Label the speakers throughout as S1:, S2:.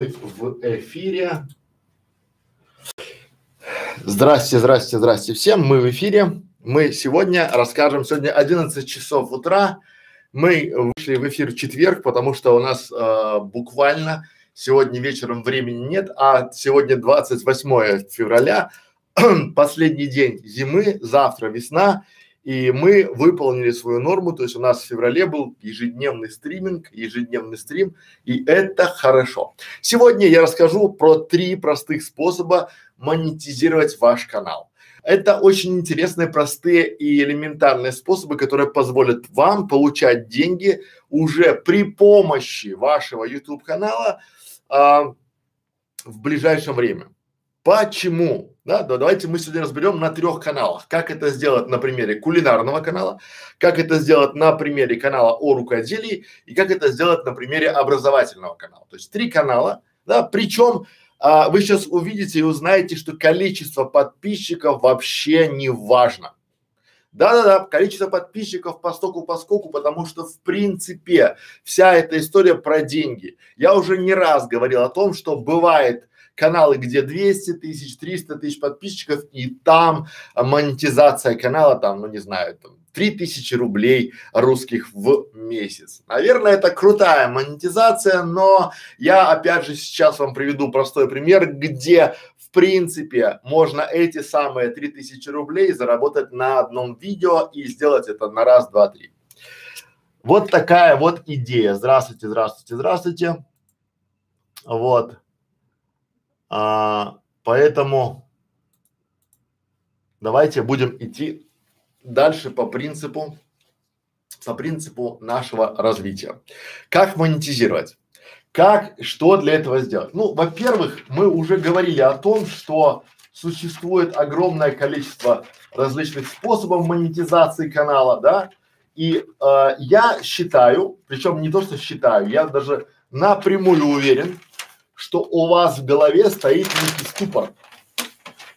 S1: в эфире. Здрасте, здрасте, здрасте всем. Мы в эфире. Мы сегодня расскажем, сегодня 11 часов утра. Мы вышли в эфир в четверг, потому что у нас э, буквально сегодня вечером времени нет, а сегодня 28 февраля, последний день зимы, завтра весна, и мы выполнили свою норму, то есть у нас в феврале был ежедневный стриминг, ежедневный стрим, и это хорошо. Сегодня я расскажу про три простых способа монетизировать ваш канал. Это очень интересные, простые и элементарные способы, которые позволят вам получать деньги уже при помощи вашего YouTube канала а, в ближайшее время. Почему? Да, да, давайте мы сегодня разберем на трех каналах. Как это сделать на примере кулинарного канала, как это сделать на примере канала о рукоделии и как это сделать на примере образовательного канала. То есть три канала, да, причем а, вы сейчас увидите и узнаете, что количество подписчиков вообще не важно. Да-да-да, количество подписчиков по стоку по скоку, потому что в принципе вся эта история про деньги. Я уже не раз говорил о том, что бывает каналы, где 200 тысяч, 300 тысяч подписчиков, и там монетизация канала там, ну не знаю, там 3000 рублей русских в месяц. Наверное, это крутая монетизация, но я опять же сейчас вам приведу простой пример, где в принципе можно эти самые 3000 рублей заработать на одном видео и сделать это на раз, два, три. Вот такая вот идея. Здравствуйте, здравствуйте, здравствуйте. Вот. А, поэтому давайте будем идти дальше по принципу, по принципу нашего развития. Как монетизировать? Как, что для этого сделать? Ну, во-первых, мы уже говорили о том, что существует огромное количество различных способов монетизации канала, да, и э, я считаю, причем не то, что считаю, я даже напрямую уверен, что у вас в голове стоит некий ступор.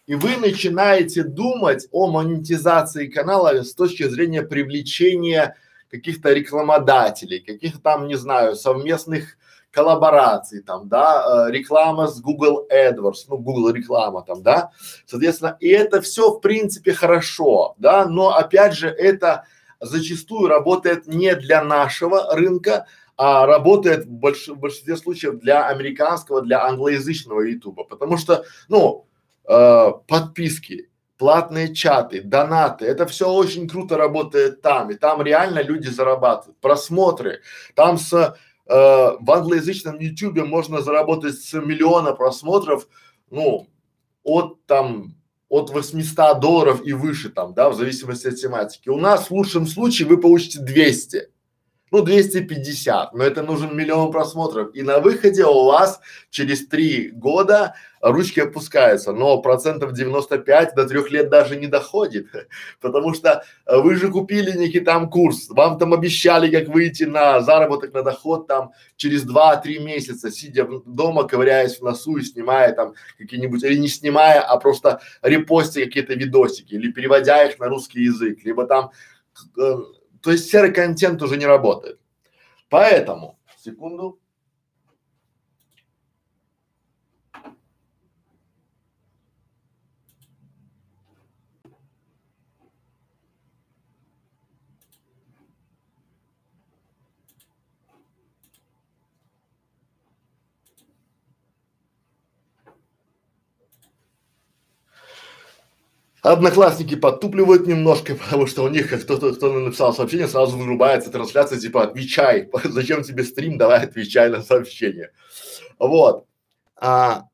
S1: И вы начинаете думать о монетизации канала с точки зрения привлечения каких-то рекламодателей, каких-то там, не знаю, совместных коллабораций там, да, э, реклама с Google AdWords, ну, Google реклама там, да, соответственно, и это все в принципе хорошо, да, но опять же это зачастую работает не для нашего рынка, а работает в, больш, в большинстве случаев для американского, для англоязычного ютуба, потому что, ну, э, подписки, платные чаты, донаты, это все очень круто работает там, и там реально люди зарабатывают, просмотры, там с, э, в англоязычном ютубе можно заработать с миллиона просмотров, ну, от там от 800 долларов и выше там, да, в зависимости от тематики. У нас в лучшем случае вы получите 200 ну 250, но это нужен миллион просмотров. И на выходе у вас через три года ручки опускаются, но процентов 95 до трех лет даже не доходит, потому что вы же купили некий там курс, вам там обещали, как выйти на заработок, на доход там через два-три месяца, сидя дома, ковыряясь в носу и снимая там какие-нибудь, или не снимая, а просто репостя какие-то видосики, или переводя их на русский язык, либо там э, то есть серый контент уже не работает. Поэтому, секунду. Одноклассники подтупливают немножко, потому что у них кто-то, кто написал сообщение, сразу вырубается трансляция, типа отвечай, зачем тебе стрим, давай отвечай на сообщение. Вот. А,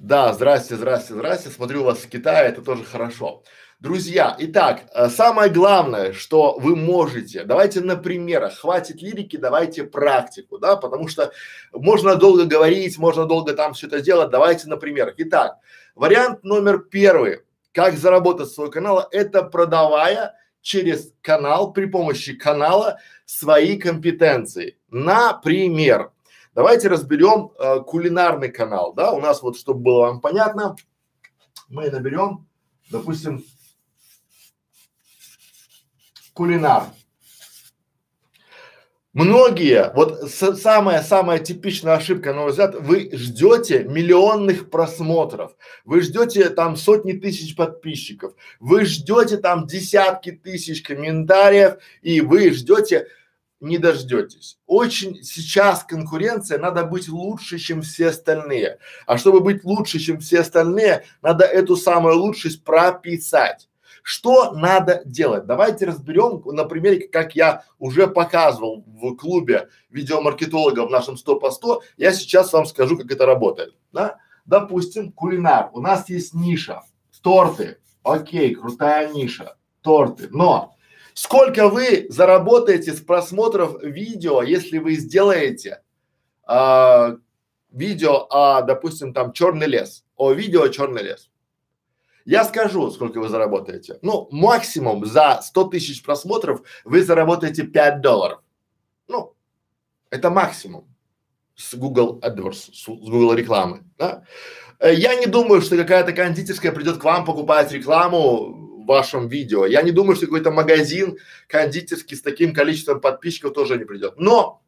S1: Да, здрасте, здрасте, здрасте. Смотрю вас в Китае, это тоже хорошо. Друзья, итак, э, самое главное, что вы можете, давайте на примерах, хватит лирики, давайте практику, да, потому что можно долго говорить, можно долго там все это делать, давайте на примерах. Итак, вариант номер первый, как заработать свой канал, это продавая через канал, при помощи канала свои компетенции. Например, давайте разберем э, кулинарный канал, да, у нас вот, чтобы было вам понятно, мы наберем, допустим, кулинар. Многие, вот самая-самая типичная ошибка, на мой взгляд, вы ждете миллионных просмотров, вы ждете там сотни тысяч подписчиков, вы ждете там десятки тысяч комментариев и вы ждете, не дождетесь. Очень сейчас конкуренция, надо быть лучше, чем все остальные. А чтобы быть лучше, чем все остальные, надо эту самую лучшесть прописать. Что надо делать? Давайте разберем на примере, как я уже показывал в клубе видеомаркетологов в нашем 100 по 100. Я сейчас вам скажу, как это работает. Да? Допустим, кулинар. У нас есть ниша. Торты. Окей, крутая ниша. Торты. Но сколько вы заработаете с просмотров видео, если вы сделаете а, видео, а, допустим, там черный лес, о видео черный лес. Я скажу, сколько вы заработаете. Ну, максимум за 100 тысяч просмотров вы заработаете 5 долларов. Ну, это максимум с Google AdWords, с Google рекламы, да? Э, я не думаю, что какая-то кондитерская придет к вам покупать рекламу в вашем видео. Я не думаю, что какой-то магазин кондитерский с таким количеством подписчиков тоже не придет. Но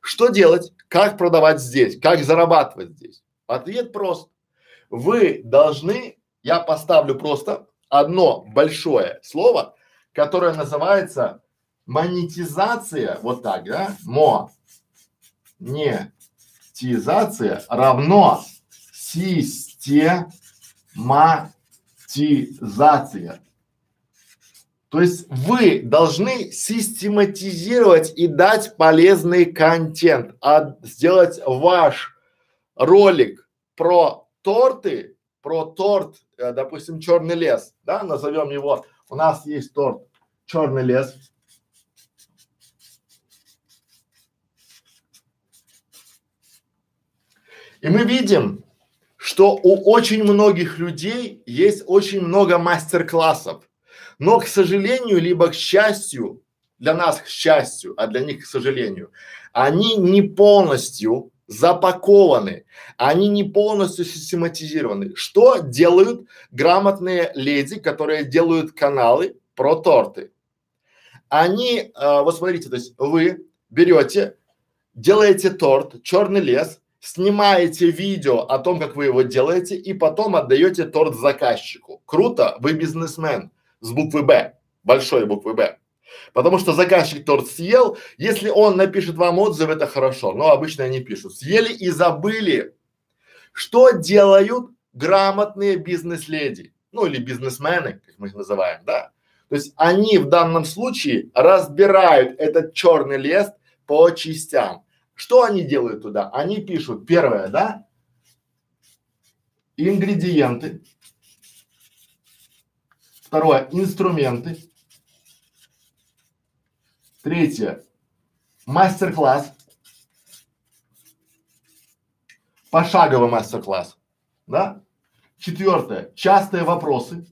S1: что делать? Как продавать здесь? Как зарабатывать здесь? Ответ прост. Вы должны я поставлю просто одно большое слово, которое называется монетизация, вот так, да, монетизация равно систематизация. То есть вы должны систематизировать и дать полезный контент, а сделать ваш ролик про торты, про торт Э, допустим, черный лес, да, назовем его, у нас есть торт черный лес. И мы видим, что у очень многих людей есть очень много мастер-классов. Но, к сожалению, либо к счастью, для нас к счастью, а для них к сожалению, они не полностью запакованы, они не полностью систематизированы. Что делают грамотные леди, которые делают каналы про торты? Они, э, вот смотрите, то есть вы берете, делаете торт, черный лес, снимаете видео о том, как вы его делаете, и потом отдаете торт заказчику. Круто, вы бизнесмен с буквы Б, большой буквы Б. Потому что заказчик торт съел, если он напишет вам отзыв, это хорошо, но обычно они пишут. Съели и забыли. Что делают грамотные бизнес-леди? Ну или бизнесмены, как мы их называем, да? То есть они в данном случае разбирают этот черный лист по частям. Что они делают туда? Они пишут, первое, да, ингредиенты, второе, инструменты, Третье. Мастер-класс. Пошаговый мастер-класс. Да? Четвертое. Частые вопросы.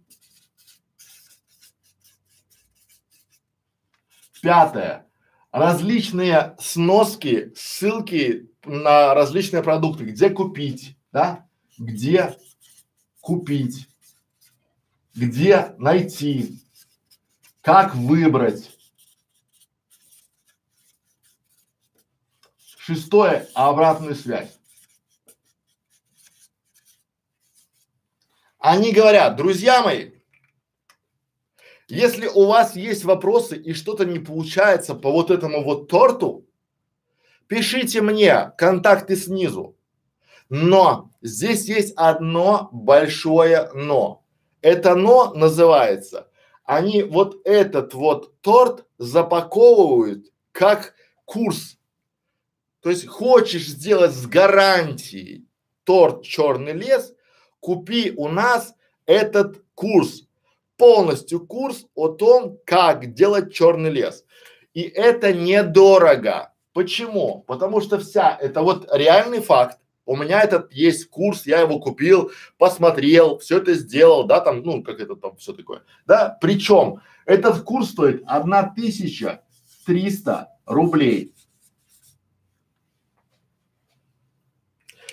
S1: Пятое. Различные сноски, ссылки на различные продукты. Где купить, да? Где купить, где найти, как выбрать, Шестое – обратную связь. Они говорят, друзья мои, если у вас есть вопросы и что-то не получается по вот этому вот торту, пишите мне, контакты снизу. Но здесь есть одно большое но. Это но называется, они вот этот вот торт запаковывают как курс то есть хочешь сделать с гарантией торт черный лес, купи у нас этот курс, полностью курс о том, как делать черный лес. И это недорого. Почему? Потому что вся, это вот реальный факт. У меня этот есть курс, я его купил, посмотрел, все это сделал, да, там, ну, как это там все такое, да. Причем этот курс стоит одна тысяча триста рублей.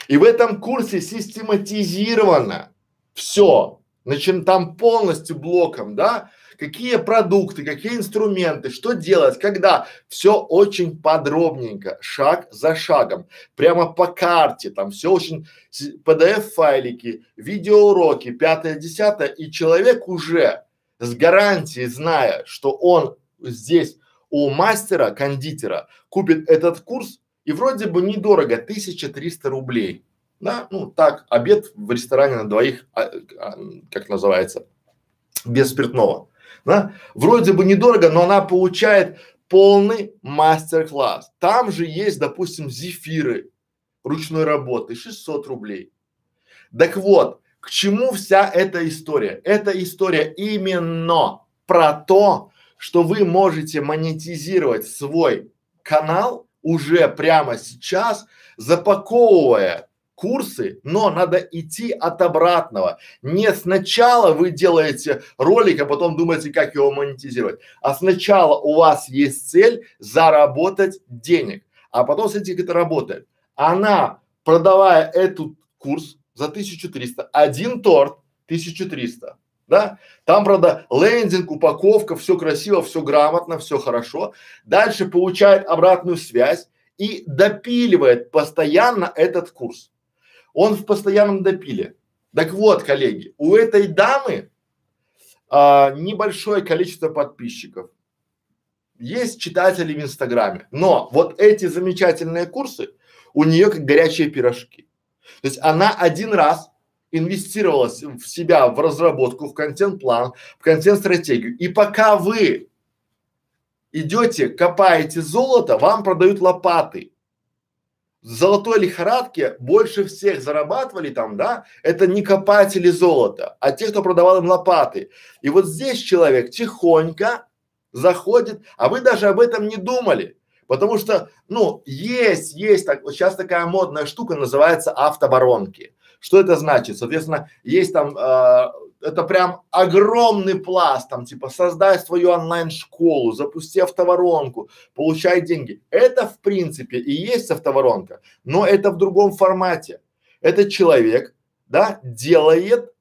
S1: И в этом курсе систематизировано все, значит, там полностью блоком, да, какие продукты, какие инструменты, что делать, когда. Все очень подробненько, шаг за шагом, прямо по карте, там все очень PDF-файлики, видеоуроки, пятое, десятое, и человек уже с гарантией, зная, что он здесь у мастера, кондитера, купит этот курс, и вроде бы недорого, 1300 рублей. Да, ну так, обед в ресторане на двоих, а, а, как называется, без спиртного. Да? Вроде бы недорого, но она получает полный мастер-класс. Там же есть, допустим, зефиры ручной работы, 600 рублей. Так вот, к чему вся эта история? Эта история именно про то, что вы можете монетизировать свой канал уже прямо сейчас, запаковывая курсы, но надо идти от обратного. Не сначала вы делаете ролик, а потом думаете, как его монетизировать, а сначала у вас есть цель заработать денег, а потом с этим это работает. Она, продавая этот курс за 1300, один торт 1300, да? Там, правда, лендинг, упаковка, все красиво, все грамотно, все хорошо. Дальше получает обратную связь и допиливает постоянно этот курс. Он в постоянном допиле. Так вот, коллеги, у этой дамы а, небольшое количество подписчиков. Есть читатели в Инстаграме, но вот эти замечательные курсы у нее как горячие пирожки. То есть она один раз инвестировала в себя, в разработку, в контент-план, в контент-стратегию. И пока вы идете, копаете золото, вам продают лопаты. В золотой лихорадке больше всех зарабатывали там, да, это не копатели золота, а те, кто продавал им лопаты. И вот здесь человек тихонько заходит, а вы даже об этом не думали. Потому что, ну, есть, есть, так, вот сейчас такая модная штука называется автоборонки. Что это значит? Соответственно, есть там, э, это прям огромный пласт, там типа создай свою онлайн-школу, запусти автоворонку, получай деньги. Это в принципе и есть автоворонка, но это в другом формате. Этот человек, да, делает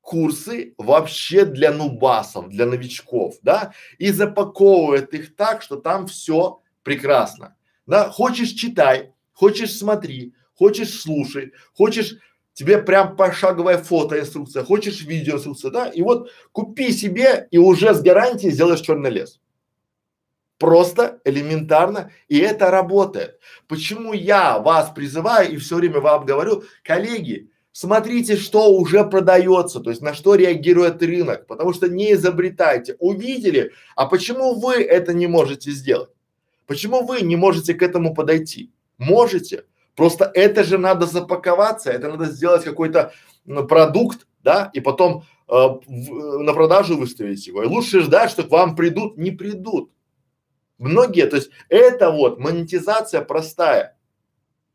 S1: курсы вообще для нубасов, для новичков, да, и запаковывает их так, что там все прекрасно. Да, хочешь читай, хочешь смотри, хочешь слушай, хочешь тебе прям пошаговая фотоинструкция, хочешь видеоинструкция, да, и вот купи себе и уже с гарантией сделаешь черный лес. Просто, элементарно, и это работает. Почему я вас призываю и все время вам говорю, коллеги, смотрите, что уже продается, то есть на что реагирует рынок, потому что не изобретайте. Увидели, а почему вы это не можете сделать? Почему вы не можете к этому подойти? Можете. Просто это же надо запаковаться, это надо сделать какой-то ну, продукт, да, и потом э, в, на продажу выставить его. И лучше ждать, что к вам придут, не придут. Многие, то есть это вот монетизация простая.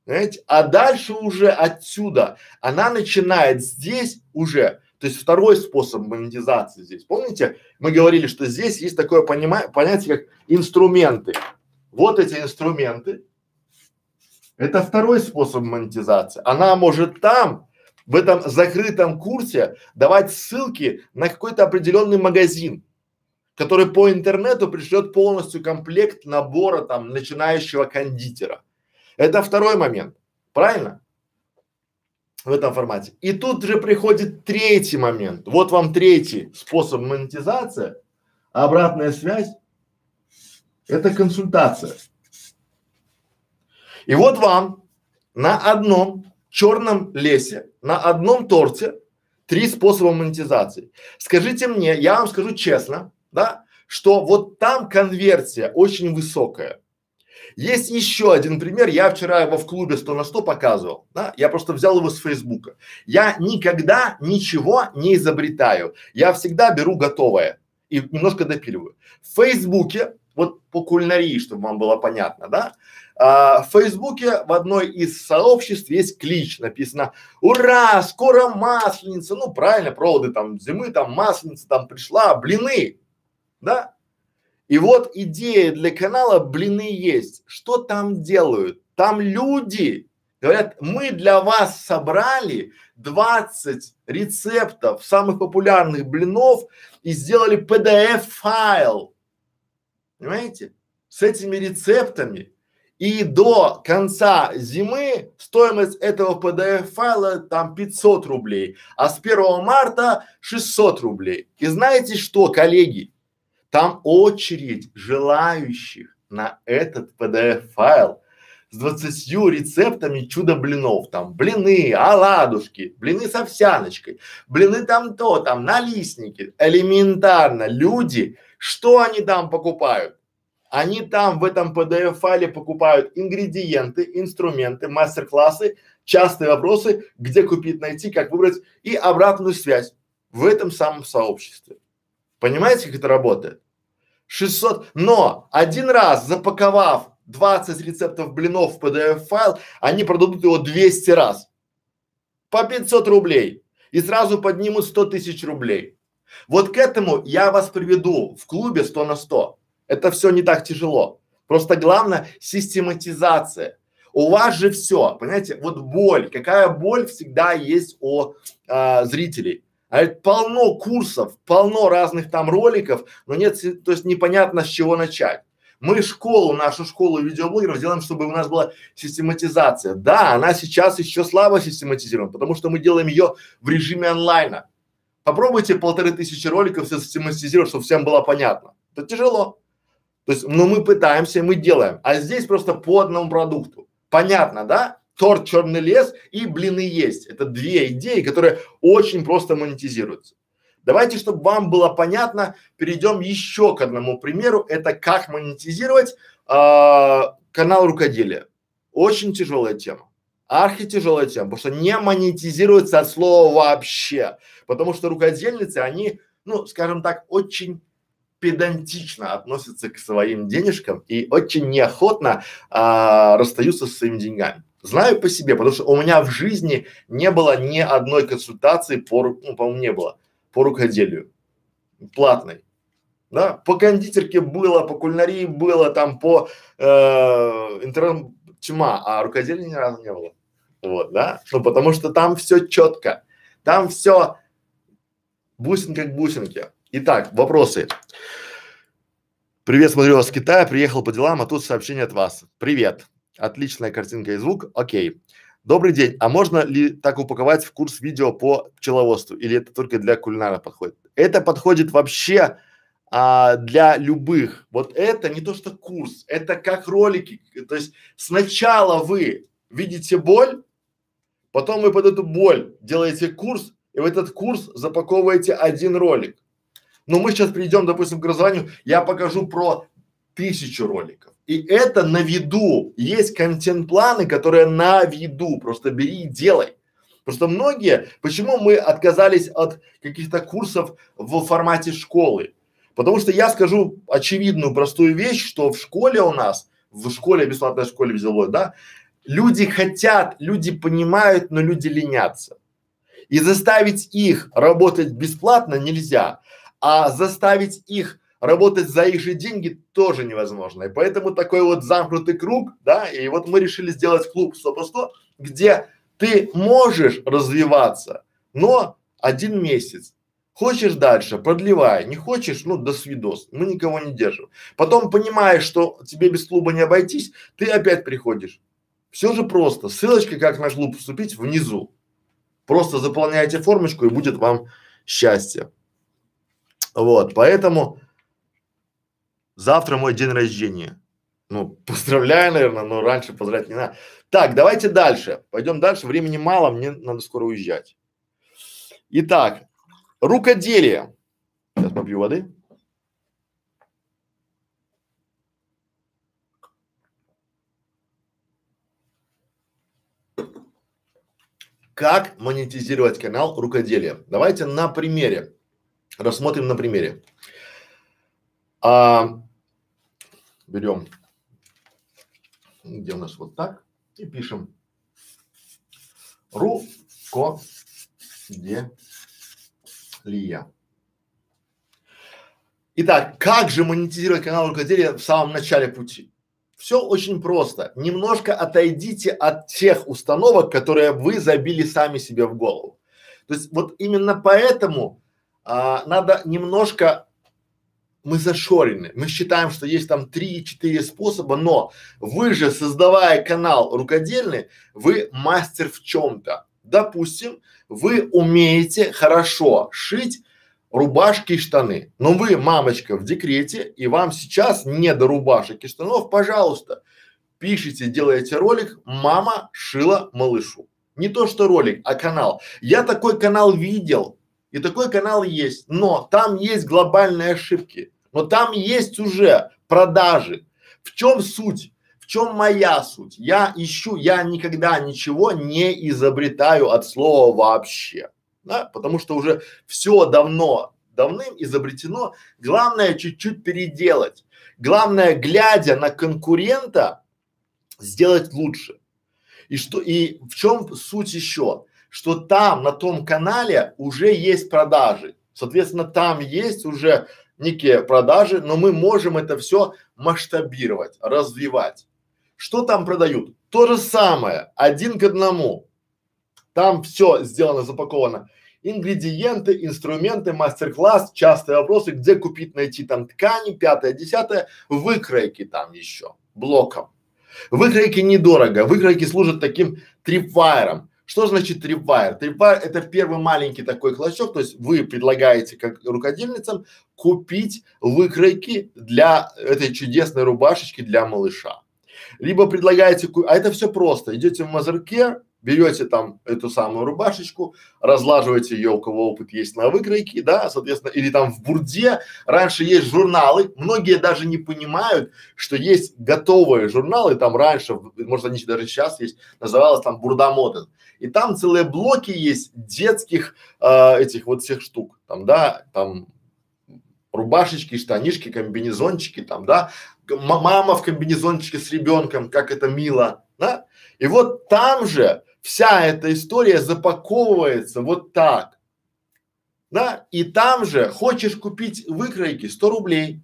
S1: Знаете? А дальше уже отсюда она начинает здесь уже, то есть второй способ монетизации здесь. Помните, мы говорили, что здесь есть такое понима- понятие, как инструменты. Вот эти инструменты. Это второй способ монетизации. Она может там, в этом закрытом курсе, давать ссылки на какой-то определенный магазин, который по интернету пришлет полностью комплект набора там начинающего кондитера. Это второй момент. Правильно? В этом формате. И тут же приходит третий момент. Вот вам третий способ монетизации. Обратная связь это консультация. И вот вам на одном черном лесе, на одном торте три способа монетизации. Скажите мне, я вам скажу честно, да, что вот там конверсия очень высокая. Есть еще один пример, я вчера его в клубе 100 на 100 показывал, да, я просто взял его с Фейсбука. Я никогда ничего не изобретаю, я всегда беру готовое и немножко допиливаю. В Фейсбуке вот по кулинарии, чтобы вам было понятно, да? А, в Фейсбуке в одной из сообществ есть клич, написано «Ура! Скоро масленица!» Ну, правильно, проводы там зимы, там масленица там пришла, блины, да? И вот идея для канала «Блины есть». Что там делают? Там люди Говорят, мы для вас собрали 20 рецептов самых популярных блинов и сделали PDF-файл. Понимаете? С этими рецептами. И до конца зимы стоимость этого PDF-файла там 500 рублей, а с 1 марта 600 рублей. И знаете что, коллеги? Там очередь желающих на этот PDF-файл с двадцатью рецептами чудо блинов, там блины, оладушки, блины с овсяночкой, блины там то, там налистники, элементарно, люди, что они там покупают? Они там в этом PDF файле покупают ингредиенты, инструменты, мастер-классы, частые вопросы, где купить, найти, как выбрать и обратную связь в этом самом сообществе. Понимаете, как это работает? 600, но один раз запаковав 20 рецептов блинов в PDF-файл, они продадут его 200 раз. По 500 рублей. И сразу поднимут 100 тысяч рублей. Вот к этому я вас приведу в клубе 100 на 100. Это все не так тяжело. Просто главное систематизация. У вас же все, понимаете, вот боль, какая боль всегда есть у а, зрителей. А это полно курсов, полно разных там роликов, но нет, то есть непонятно с чего начать. Мы школу, нашу школу видеоблогеров делаем, чтобы у нас была систематизация. Да, она сейчас еще слабо систематизирована, потому что мы делаем ее в режиме онлайна. Попробуйте полторы тысячи роликов все систематизировать, чтобы всем было понятно. Это тяжело. То есть, но мы пытаемся, мы делаем. А здесь просто по одному продукту. Понятно, да? Торт черный лес и блины есть. Это две идеи, которые очень просто монетизируются. Давайте, чтобы вам было понятно, перейдем еще к одному примеру. Это как монетизировать э, канал рукоделия. Очень тяжелая тема. Архи тяжелая тема, потому что не монетизируется от слова вообще. Потому что рукодельницы, они, ну, скажем так, очень педантично относятся к своим денежкам и очень неохотно а, расстаются со своими деньгами. Знаю по себе, потому что у меня в жизни не было ни одной консультации по, ну, по-моему, не было по рукоделию платной. Да, по кондитерке было, по кулинарии было, там по э, интернет тьма, а рукоделия ни разу не было. Вот, да, ну потому что там все четко, там все бусинка к бусинке. Итак, вопросы. Привет, смотрю вас с Китая, приехал по делам, а тут сообщение от вас. Привет. Отличная картинка и звук. Окей. Добрый день. А можно ли так упаковать в курс видео по пчеловодству или это только для кулинара подходит? Это подходит вообще а, для любых. Вот это не то что курс, это как ролики. То есть сначала вы видите боль, потом вы под эту боль делаете курс, и в этот курс запаковываете один ролик. Но мы сейчас перейдем, допустим, к образованию, я покажу про тысячу роликов. И это на виду. Есть контент-планы, которые на виду. Просто бери и делай. Просто многие, почему мы отказались от каких-то курсов в формате школы? Потому что я скажу очевидную простую вещь, что в школе у нас, в школе, бесплатной школе взяло, да, люди хотят, люди понимают, но люди ленятся. И заставить их работать бесплатно нельзя, а заставить их работать за их же деньги тоже невозможно. И поэтому такой вот замкнутый круг, да, и вот мы решили сделать клуб 100 по 100, где ты можешь развиваться, но один месяц. Хочешь дальше, продлевай, не хочешь, ну, до свидос, мы никого не держим. Потом понимаешь, что тебе без клуба не обойтись, ты опять приходишь. Все же просто, ссылочка, как на клуб вступить, внизу. Просто заполняйте формочку и будет вам счастье. Вот, поэтому Завтра мой день рождения. Ну, поздравляю, наверное, но раньше поздравлять не надо. Так, давайте дальше. Пойдем дальше. Времени мало, мне надо скоро уезжать. Итак, рукоделие. Сейчас попью воды. Как монетизировать канал рукоделия? Давайте на примере. Рассмотрим на примере. А, берем, где у нас вот так, и пишем рукоделия. Итак, как же монетизировать канал рукоделия в самом начале пути? Все очень просто. Немножко отойдите от тех установок, которые вы забили сами себе в голову. То есть вот именно поэтому а, надо немножко мы зашорены. Мы считаем, что есть там три-четыре способа, но вы же, создавая канал рукодельный, вы мастер в чем-то. Допустим, вы умеете хорошо шить рубашки и штаны, но вы мамочка в декрете и вам сейчас не до рубашек и штанов, пожалуйста, пишите, делаете ролик «Мама шила малышу». Не то что ролик, а канал. Я такой канал видел, и такой канал есть, но там есть глобальные ошибки, но там есть уже продажи. В чем суть? В чем моя суть? Я ищу, я никогда ничего не изобретаю от слова вообще, да, потому что уже все давно, давным изобретено. Главное чуть-чуть переделать. Главное, глядя на конкурента, сделать лучше. И что, и в чем суть еще? Что там, на том канале уже есть продажи. Соответственно, там есть уже некие продажи, но мы можем это все масштабировать, развивать. Что там продают? То же самое, один к одному. Там все сделано, запаковано. Ингредиенты, инструменты, мастер-класс, частые вопросы, где купить, найти там ткани, пятое, десятое, выкройки там еще, блоком. Выкройки недорого, выкройки служат таким трипвайером. Что значит трипвайр? Трипвайр это первый маленький такой клочок, то есть вы предлагаете как рукодельницам купить выкройки для этой чудесной рубашечки для малыша. Либо предлагаете, а это все просто, идете в Мазеркер, берете там эту самую рубашечку, разлаживаете ее, у кого опыт есть на выкройке, да, соответственно, или там в бурде. Раньше есть журналы, многие даже не понимают, что есть готовые журналы, там раньше, может они даже сейчас есть, называлось там бурда моден. И там целые блоки есть детских э, этих вот всех штук, там, да, там рубашечки, штанишки, комбинезончики, там, да, мама в комбинезончике с ребенком, как это мило, да. И вот там же вся эта история запаковывается вот так, да, и там же хочешь купить выкройки 100 рублей,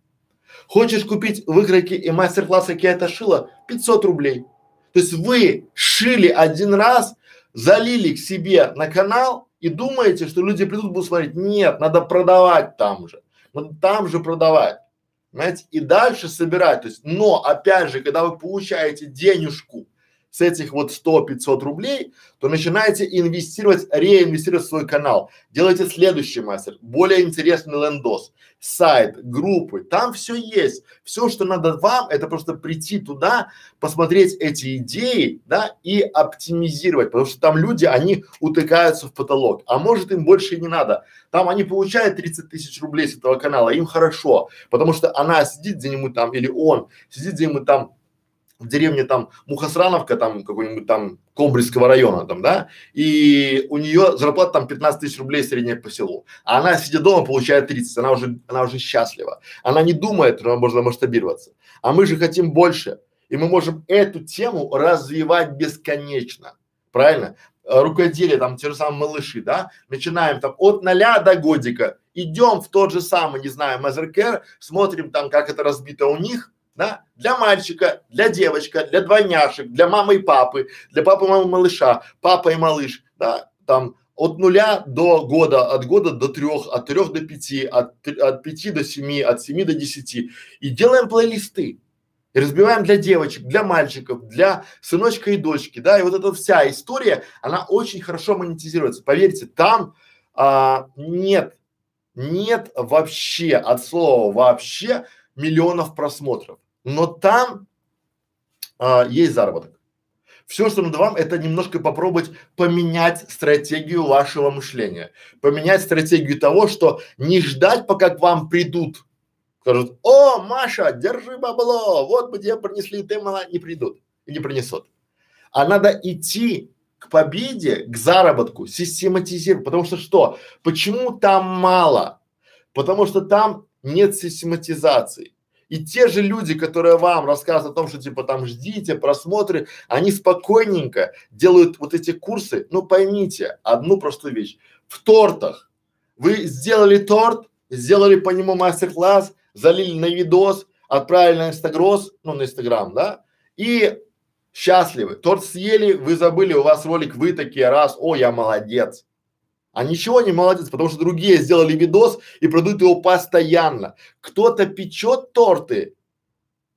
S1: хочешь купить выкройки и мастер-класс, как я это шила, 500 рублей. То есть вы шили один раз залили к себе на канал и думаете, что люди придут будут смотреть. Нет, надо продавать там же. Надо там же продавать. Понимаете? И дальше собирать. То есть, но опять же, когда вы получаете денежку с этих вот 100-500 рублей, то начинаете инвестировать, реинвестировать в свой канал. Делайте следующий мастер, более интересный лендос, сайт, группы, там все есть. Все, что надо вам, это просто прийти туда, посмотреть эти идеи, да, и оптимизировать, потому что там люди, они утыкаются в потолок, а может им больше не надо. Там они получают 30 тысяч рублей с этого канала, им хорошо, потому что она сидит где-нибудь там, или он сидит где-нибудь там в деревне там Мухосрановка, там какой-нибудь там Комбрийского района там, да, и у нее зарплата там 15 тысяч рублей средняя по селу, а она сидя дома получает 30, она уже, она уже счастлива, она не думает, что может масштабироваться, а мы же хотим больше, и мы можем эту тему развивать бесконечно, правильно? А, рукоделие, там те же самые малыши, да, начинаем там от ноля до годика, идем в тот же самый, не знаю, Мазеркер, смотрим там, как это разбито у них, да, для мальчика, для девочка, для двойняшек, для мамы и папы, для папы, мамы, малыша, папа и малыш, да, там от нуля до года, от года до трех, от трех до пяти, от, от пяти до семи, от семи до десяти. И делаем плейлисты. И разбиваем для девочек, для мальчиков, для сыночка и дочки, да, и вот эта вся история, она очень хорошо монетизируется. Поверьте, там а, нет, нет вообще, от слова вообще миллионов просмотров но там а, есть заработок. Все, что надо вам, это немножко попробовать поменять стратегию вашего мышления, поменять стратегию того, что не ждать, пока к вам придут, скажут, о, Маша, держи бабло, вот бы тебе принесли, ты мало, не придут не принесут. А надо идти к победе, к заработку, систематизировать, потому что что? Почему там мало? Потому что там нет систематизации. И те же люди, которые вам рассказывают о том, что типа там ждите просмотры, они спокойненько делают вот эти курсы. Ну поймите одну простую вещь. В тортах вы сделали торт, сделали по нему мастер-класс, залили на видос, отправили на инстагрос, ну на инстаграм, да, и счастливы. Торт съели, вы забыли, у вас ролик, вы такие раз, о, я молодец. А ничего не молодец, потому что другие сделали видос и продают его постоянно. Кто-то печет торты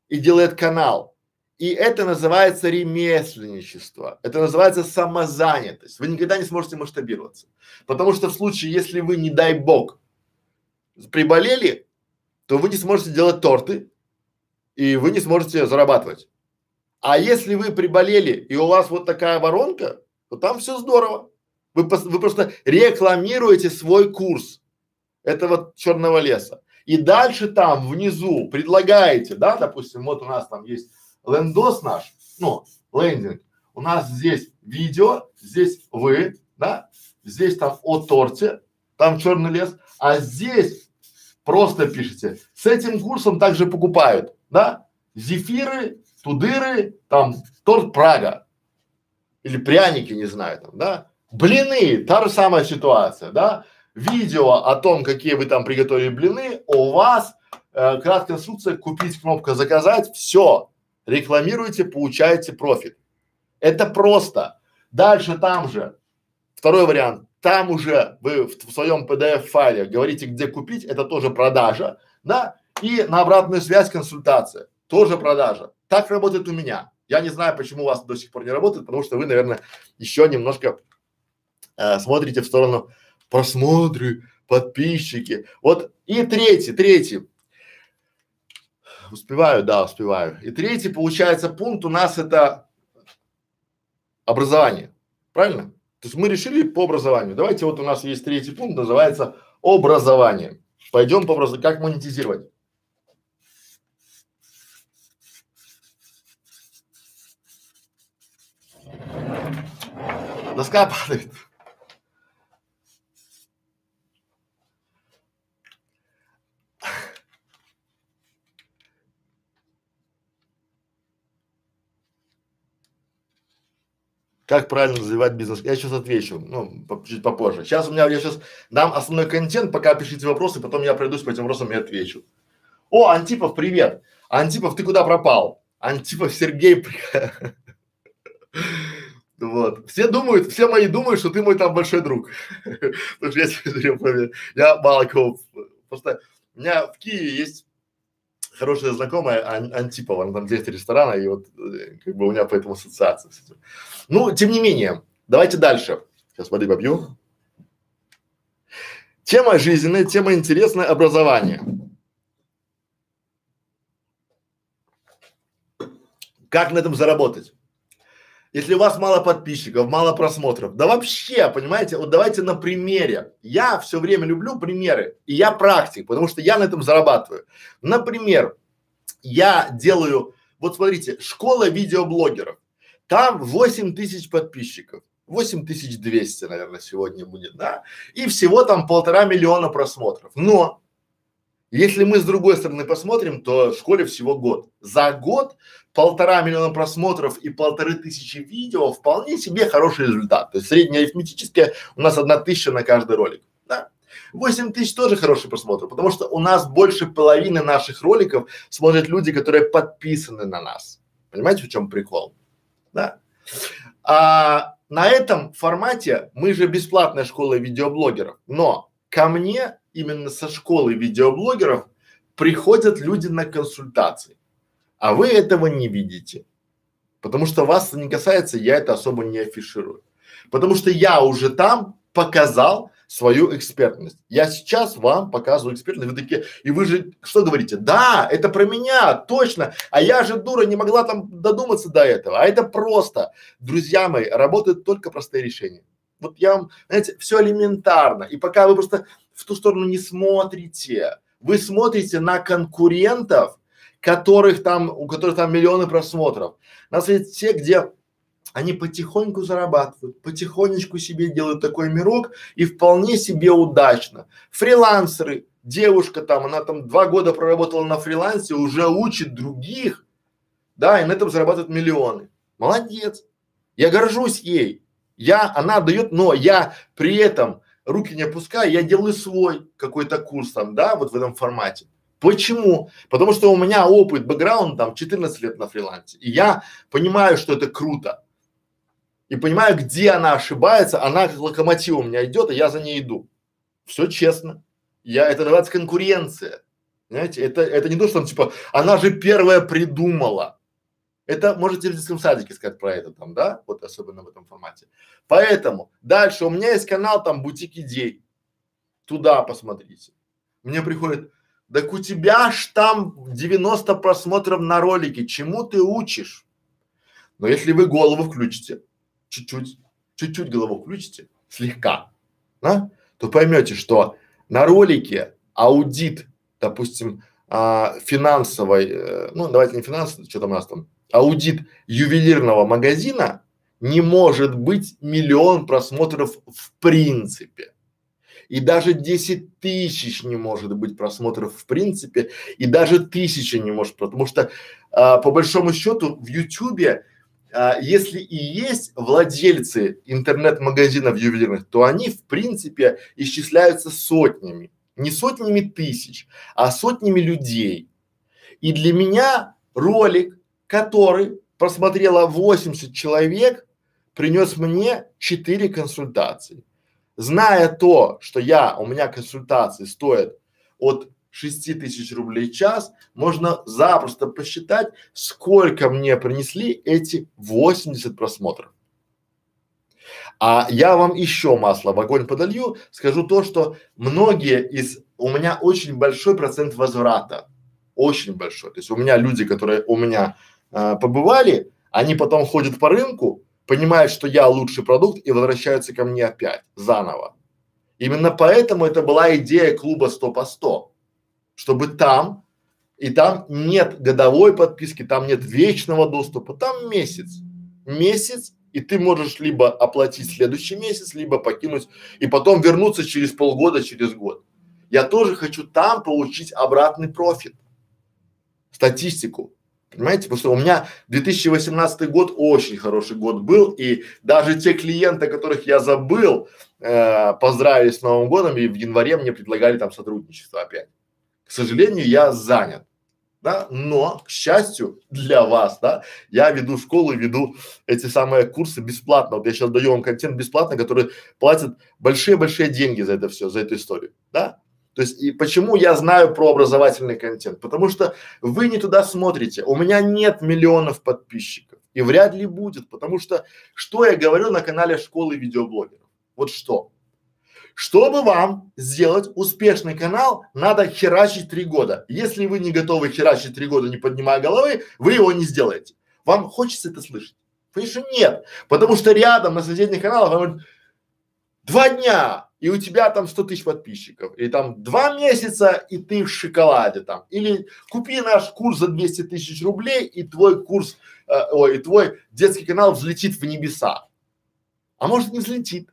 S1: и делает канал. И это называется ремесленничество. Это называется самозанятость. Вы никогда не сможете масштабироваться. Потому что в случае, если вы, не дай бог, приболели, то вы не сможете делать торты и вы не сможете зарабатывать. А если вы приболели и у вас вот такая воронка, то там все здорово. Вы, вы просто рекламируете свой курс этого черного леса. И дальше там внизу предлагаете, да, допустим, вот у нас там есть лендос наш, ну, лендинг. У нас здесь видео, здесь вы, да, здесь там о торте, там черный лес, а здесь просто пишите. С этим курсом также покупают, да, зефиры, тудыры, там торт Прага или пряники, не знаю, там, да, блины, та же самая ситуация, да, видео о том, какие вы там приготовили блины, у вас э, краткая инструкция, купить кнопка заказать, все, рекламируете, получаете профит. Это просто. Дальше там же, второй вариант, там уже вы в, в своем PDF файле говорите, где купить, это тоже продажа, да, и на обратную связь консультация, тоже продажа. Так работает у меня. Я не знаю, почему у вас до сих пор не работает, потому что вы, наверное, еще немножко э, смотрите в сторону просмотры, подписчики. Вот и третий, третий. Успеваю, да, успеваю. И третий, получается, пункт у нас это образование. Правильно? То есть мы решили по образованию. Давайте вот у нас есть третий пункт, называется образование. Пойдем по образованию. Как монетизировать? Доска падает. Как правильно развивать бизнес? Я сейчас отвечу, ну, по, чуть попозже. Сейчас у меня, я сейчас дам основной контент, пока пишите вопросы, потом я пройдусь по этим вопросам и отвечу. О, Антипов, привет! Антипов, ты куда пропал? Антипов Сергей, Вот. Все думают, все мои думают, что ты мой там большой друг. Потому что я тебе я мало кого. Просто у меня в Киеве есть хорошая знакомая Ан Антипова, она там директор ресторана, и вот э, как бы у меня поэтому ассоциация. Ну, тем не менее, давайте дальше. Сейчас воды попью. Тема жизненная, тема интересная, образование. Как на этом заработать? Если у вас мало подписчиков, мало просмотров, да вообще, понимаете, вот давайте на примере. Я все время люблю примеры, и я практик, потому что я на этом зарабатываю. Например, я делаю, вот смотрите, школа видеоблогеров, там 8 тысяч подписчиков. 8200, наверное, сегодня будет, да, и всего там полтора миллиона просмотров. Но если мы с другой стороны посмотрим, то школе всего год. За год полтора миллиона просмотров и полторы тысячи видео вполне себе хороший результат. То есть среднеарифметическое у нас одна тысяча на каждый ролик. Да? 8 тысяч тоже хороший просмотр, потому что у нас больше половины наших роликов смотрят люди, которые подписаны на нас. Понимаете, в чем прикол? Да. А на этом формате мы же бесплатная школа видеоблогеров, но ко мне именно со школы видеоблогеров приходят люди на консультации, а вы этого не видите, потому что вас это не касается, я это особо не афиширую, потому что я уже там показал свою экспертность. Я сейчас вам показываю экспертность, вы такие, и вы же что говорите? Да, это про меня, точно, а я же дура не могла там додуматься до этого, а это просто. Друзья мои, работают только простые решения. Вот я вам, знаете, все элементарно. И пока вы просто в ту сторону не смотрите, вы смотрите на конкурентов, которых там, у которых там миллионы просмотров. У нас есть те, где они потихоньку зарабатывают, потихонечку себе делают такой мирок и вполне себе удачно. Фрилансеры, девушка там, она там два года проработала на фрилансе, уже учит других, да, и на этом зарабатывает миллионы. Молодец. Я горжусь ей. Я, она дает, но я при этом руки не опускаю, я делаю свой какой-то курс там, да, вот в этом формате. Почему? Потому что у меня опыт, бэкграунд там 14 лет на фрилансе. И я понимаю, что это круто. И понимаю, где она ошибается, она как локомотив у меня идет, а я за ней иду. Все честно. Я, это называется конкуренция. Знаете, это, это не то, что там типа, она же первая придумала. Это можете в детском садике сказать про это там, да, вот особенно в этом формате. Поэтому дальше у меня есть канал там бутик идей. Туда посмотрите. Мне приходит, так у тебя ж там 90 просмотров на ролике, чему ты учишь? Но если вы голову включите, чуть-чуть, чуть-чуть голову включите, слегка, да, то поймете, что на ролике аудит, допустим, а, финансовой, э, ну давайте не финансовый, что там у нас там, аудит ювелирного магазина не может быть миллион просмотров в принципе. И даже 10 тысяч не может быть просмотров в принципе, и даже тысяча не может, потому что а, по большому счету в Ютубе, а, если и есть владельцы интернет-магазинов ювелирных, то они в принципе исчисляются сотнями, не сотнями тысяч, а сотнями людей. И для меня ролик который просмотрело 80 человек, принес мне 4 консультации. Зная то, что я, у меня консультации стоят от 6 тысяч рублей в час, можно запросто посчитать, сколько мне принесли эти 80 просмотров. А я вам еще масло в огонь подолью, скажу то, что многие из, у меня очень большой процент возврата, очень большой. То есть у меня люди, которые у меня а, побывали, они потом ходят по рынку, понимают, что я лучший продукт и возвращаются ко мне опять заново. Именно поэтому это была идея клуба 100 по 100, чтобы там и там нет годовой подписки, там нет вечного доступа, там месяц, месяц и ты можешь либо оплатить следующий месяц, либо покинуть и потом вернуться через полгода, через год. Я тоже хочу там получить обратный профит, статистику. Понимаете, потому что у меня 2018 год очень хороший год был, и даже те клиенты, которых я забыл, э, поздравили с Новым годом, и в январе мне предлагали там сотрудничество опять. К сожалению, я занят, да, но, к счастью для вас, да, я веду школу, веду эти самые курсы бесплатно. Вот я сейчас даю вам контент бесплатно, который платит большие-большие деньги за это все, за эту историю, да. То есть и почему я знаю про образовательный контент? Потому что вы не туда смотрите. У меня нет миллионов подписчиков и вряд ли будет, потому что что я говорю на канале школы видеоблогеров? Вот что? Чтобы вам сделать успешный канал, надо херачить три года. Если вы не готовы херачить три года, не поднимая головы, вы его не сделаете. Вам хочется это слышать? Конечно, нет. Потому что рядом на соседних каналах вам два дня, и у тебя там 100 тысяч подписчиков, или там два месяца, и ты в шоколаде там, или купи наш курс за 200 тысяч рублей, и твой курс, э, ой, и твой детский канал взлетит в небеса. А может не взлетит.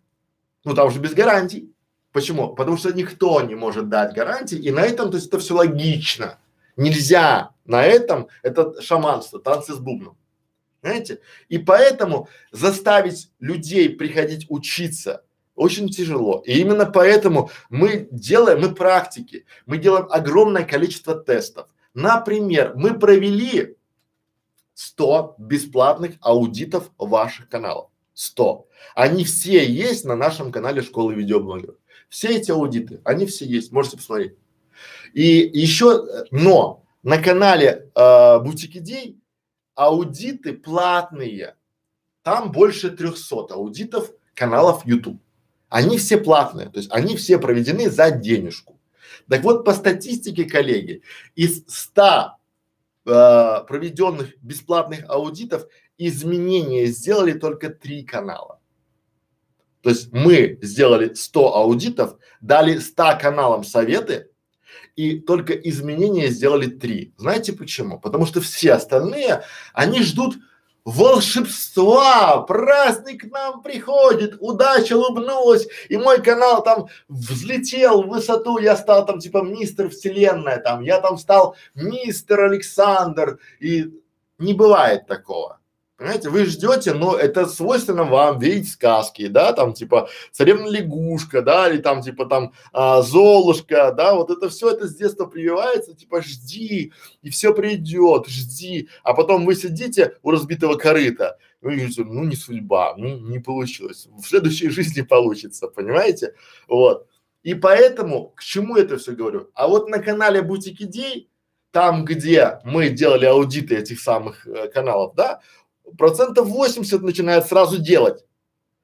S1: Ну там уже без гарантий. Почему? Потому что никто не может дать гарантии, и на этом, то есть это все логично. Нельзя на этом, это шаманство, танцы с бубном. Знаете? И поэтому заставить людей приходить учиться очень тяжело. И именно поэтому мы делаем, мы практики, мы делаем огромное количество тестов. Например, мы провели 100 бесплатных аудитов ваших каналов. 100. Они все есть на нашем канале школы видеоблогеров. Все эти аудиты, они все есть, можете посмотреть. И еще, но на канале э, Бутик Идей аудиты платные. Там больше 300 аудитов каналов YouTube. Они все платные, то есть они все проведены за денежку. Так вот, по статистике, коллеги, из 100 э, проведенных бесплатных аудитов изменения сделали только три канала. То есть мы сделали 100 аудитов, дали 100 каналам советы, и только изменения сделали три. Знаете почему? Потому что все остальные, они ждут волшебства, праздник к нам приходит, удача улыбнулась, и мой канал там взлетел в высоту, я стал там типа мистер вселенная там, я там стал мистер Александр, и не бывает такого. Понимаете, вы ждете, но это свойственно вам видеть сказки, да, там типа царевна лягушка, да, или там типа там а, Золушка, да, вот это все это с детства прививается, типа жди, и все придет, жди, а потом вы сидите у разбитого корыта, вы говорите, ну не судьба, ну не получилось, в следующей жизни получится, понимаете, вот. И поэтому, к чему это все говорю? А вот на канале Бутик Идей, там, где мы делали аудиты этих самых э, каналов, да, процентов 80 начинают сразу делать.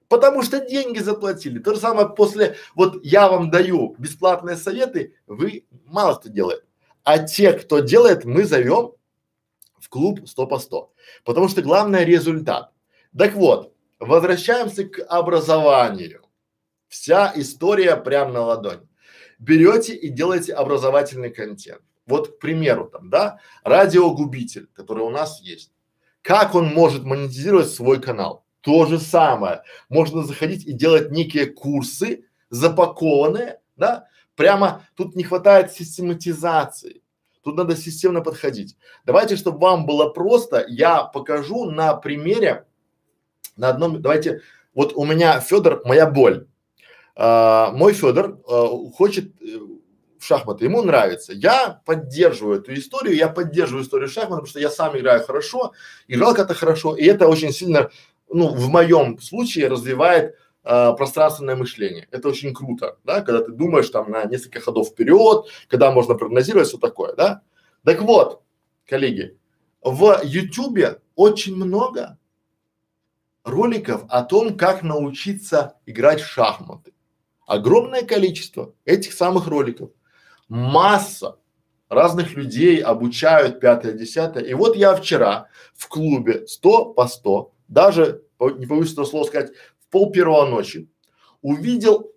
S1: Потому что деньги заплатили. То же самое после, вот я вам даю бесплатные советы, вы мало кто делает. А те, кто делает, мы зовем в клуб 100 по 100. Потому что главное результат. Так вот, возвращаемся к образованию. Вся история прям на ладонь. Берете и делаете образовательный контент. Вот, к примеру, там, да, радиогубитель, который у нас есть. Как он может монетизировать свой канал? То же самое. Можно заходить и делать некие курсы, запакованные, да? Прямо тут не хватает систематизации. Тут надо системно подходить. Давайте, чтобы вам было просто, я покажу на примере, на одном, давайте, вот у меня Федор, моя боль. А, мой Федор а, хочет шахматы, ему нравится. Я поддерживаю эту историю, я поддерживаю историю шахмат, потому что я сам играю хорошо, играл как-то хорошо, и это очень сильно, ну, в моем случае развивает э, пространственное мышление. Это очень круто, да, когда ты думаешь там на несколько ходов вперед, когда можно прогнозировать все такое, да. Так вот, коллеги, в Ютубе очень много роликов о том, как научиться играть в шахматы. Огромное количество этих самых роликов масса разных людей обучают пятое, десятое. И вот я вчера в клубе 100 по 100, даже, не боюсь этого слова сказать, в пол первого ночи, увидел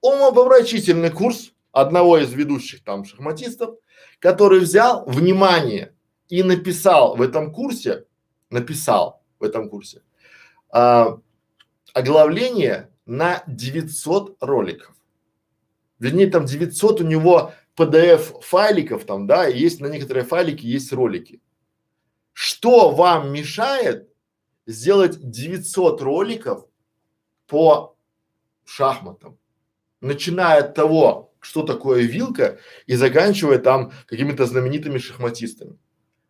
S1: умопомрачительный курс одного из ведущих там шахматистов, который взял внимание и написал в этом курсе, написал в этом курсе а, оглавление на 900 роликов. Вернее, там 900 у него PDF файликов там, да, есть на некоторые файлики есть ролики. Что вам мешает сделать 900 роликов по шахматам, начиная от того, что такое вилка, и заканчивая там какими-то знаменитыми шахматистами.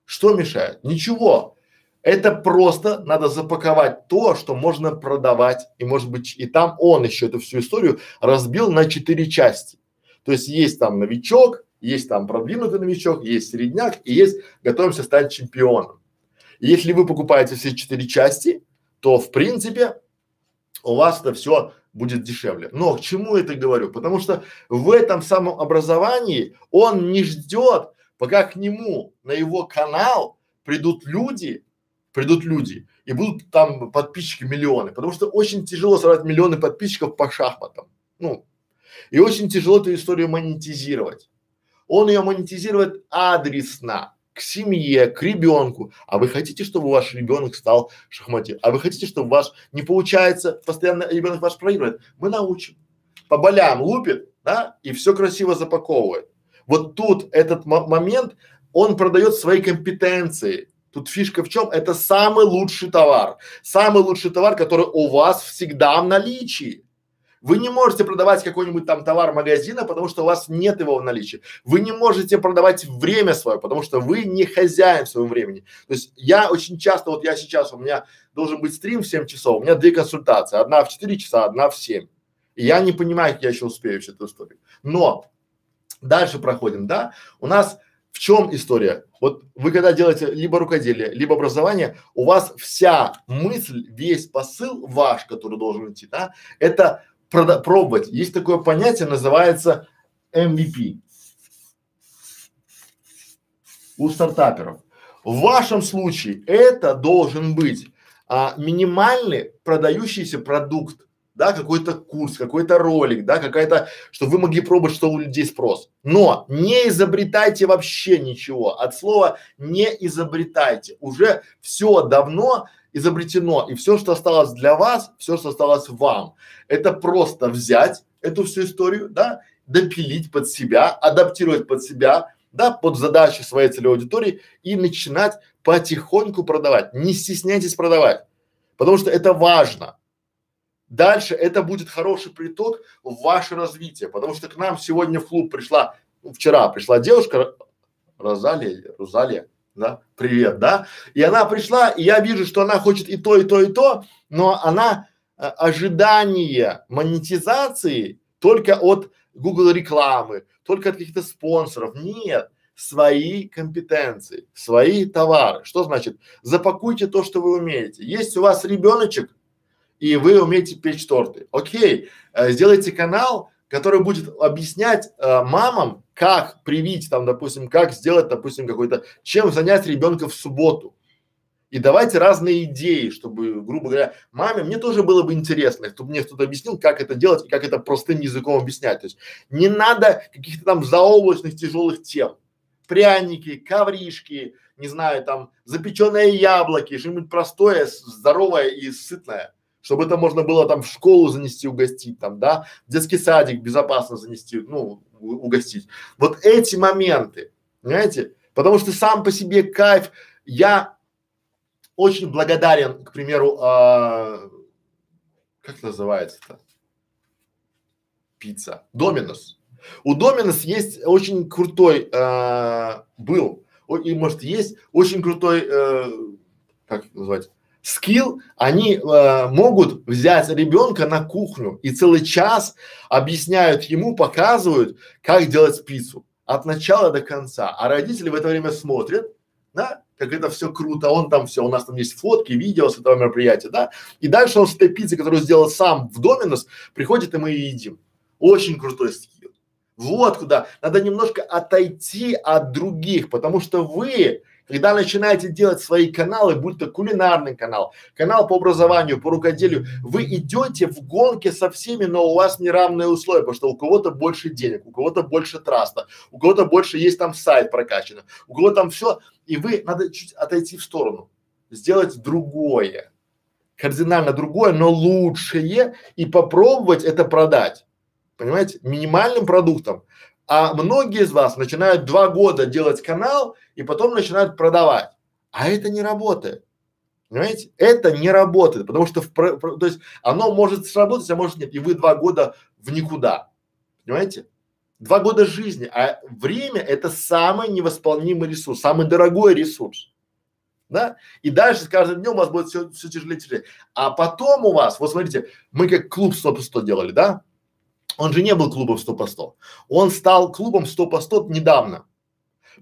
S1: Что мешает? Ничего. Это просто надо запаковать то, что можно продавать, и может быть, и там он еще эту всю историю разбил на четыре части. То есть есть там новичок, есть там продвинутый новичок, есть середняк и есть готовимся стать чемпионом. И если вы покупаете все четыре части, то в принципе у вас это все будет дешевле. Но к чему это говорю? Потому что в этом самом образовании он не ждет, пока к нему на его канал придут люди, придут люди и будут там подписчики миллионы, потому что очень тяжело собрать миллионы подписчиков по шахматам. Ну, и очень тяжело эту историю монетизировать. Он ее монетизирует адресно к семье, к ребенку. А вы хотите, чтобы ваш ребенок стал шахматистом? А вы хотите, чтобы ваш не получается, постоянно ребенок ваш проигрывает? Мы научим. По болям лупит, да, и все красиво запаковывает. Вот тут этот момент, он продает свои компетенции. Тут фишка в чем? Это самый лучший товар. Самый лучший товар, который у вас всегда в наличии. Вы не можете продавать какой-нибудь там товар магазина, потому что у вас нет его в наличии. Вы не можете продавать время свое, потому что вы не хозяин своего времени. То есть я очень часто, вот я сейчас, у меня должен быть стрим в 7 часов, у меня две консультации, одна в 4 часа, одна в 7. И я не понимаю, как я еще успею всю эту историю. Но дальше проходим, да, у нас в чем история? Вот вы когда делаете либо рукоделие, либо образование, у вас вся мысль, весь посыл ваш, который должен идти, да, это пробовать. Есть такое понятие, называется MVP у стартаперов. В вашем случае это должен быть а, минимальный продающийся продукт, да, какой-то курс, какой-то ролик, да, какая-то, чтобы вы могли пробовать, что у людей спрос. Но не изобретайте вообще ничего. От слова не изобретайте. Уже все давно изобретено, и все, что осталось для вас, все, что осталось вам, это просто взять эту всю историю, да, допилить под себя, адаптировать под себя, да, под задачи своей целевой аудитории и начинать потихоньку продавать. Не стесняйтесь продавать, потому что это важно. Дальше это будет хороший приток в ваше развитие, потому что к нам сегодня в клуб пришла, вчера пришла девушка, Розалия, Розалия, да, привет, да, и она пришла, и я вижу, что она хочет и то, и то, и то, но она э, ожидание монетизации только от Google рекламы, только от каких-то спонсоров. Нет, свои компетенции, свои товары. Что значит? Запакуйте то, что вы умеете. Есть у вас ребеночек, и вы умеете печь торты. Окей, э, сделайте канал, который будет объяснять э, мамам, как привить там, допустим, как сделать, допустим, какой-то, чем занять ребенка в субботу. И давайте разные идеи, чтобы, грубо говоря, маме, мне тоже было бы интересно, чтобы мне кто-то объяснил, как это делать и как это простым языком объяснять. То есть не надо каких-то там заоблачных тяжелых тем. Пряники, ковришки, не знаю, там запеченные яблоки, что-нибудь простое, здоровое и сытное чтобы это можно было там в школу занести, угостить там, да, в детский садик безопасно занести, ну, угостить. Вот эти моменты, понимаете? Потому что сам по себе кайф, я очень благодарен, к примеру, э, как называется-то? Пицца. Доминос. У Доминос есть очень крутой, э, был, и может есть очень крутой, э, как назвать, скилл, они э, могут взять ребенка на кухню и целый час объясняют ему, показывают, как делать пиццу от начала до конца. А родители в это время смотрят, да, как это все круто, он там все, у нас там есть фотки, видео с этого мероприятия, да, и дальше он с этой пиццей, которую сделал сам в Доминос, приходит и мы ее едим. Очень крутой скилл. Вот куда. Надо немножко отойти от других, потому что вы когда начинаете делать свои каналы, будь то кулинарный канал, канал по образованию, по рукоделию, вы идете в гонке со всеми, но у вас неравные условия, потому что у кого-то больше денег, у кого-то больше траста, у кого-то больше есть там сайт прокачанный, у кого-то там все, и вы надо чуть отойти в сторону, сделать другое, кардинально другое, но лучшее и попробовать это продать. Понимаете? Минимальным продуктом. А многие из вас начинают два года делать канал и потом начинают продавать. А это не работает. Понимаете? Это не работает, потому что в, то есть оно может сработать, а может нет. И вы два года в никуда. Понимаете? Два года жизни, а время это самый невосполнимый ресурс, самый дорогой ресурс. Да? И дальше с каждым днем у вас будет все, все тяжелее, тяжелее. А потом у вас, вот смотрите, мы как клуб 100 по 100 делали, да? Он же не был клубом 100 по 100. Он стал клубом 100 по 100 недавно.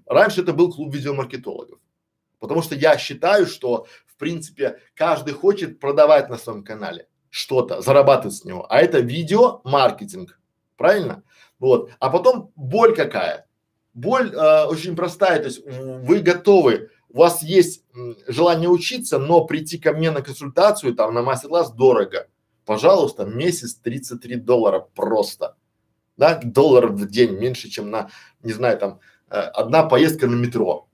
S1: Раньше это был клуб видеомаркетологов. Потому что я считаю, что в принципе каждый хочет продавать на своем канале что-то, зарабатывать с него. А это видео-маркетинг. Правильно? Вот. А потом боль какая? Боль э, очень простая. То есть вы готовы, у вас есть м, желание учиться, но прийти ко мне на консультацию, там на мастер-класс дорого пожалуйста, месяц 33 доллара просто. Да, доллар в день меньше, чем на, не знаю, там, э, одна поездка на метро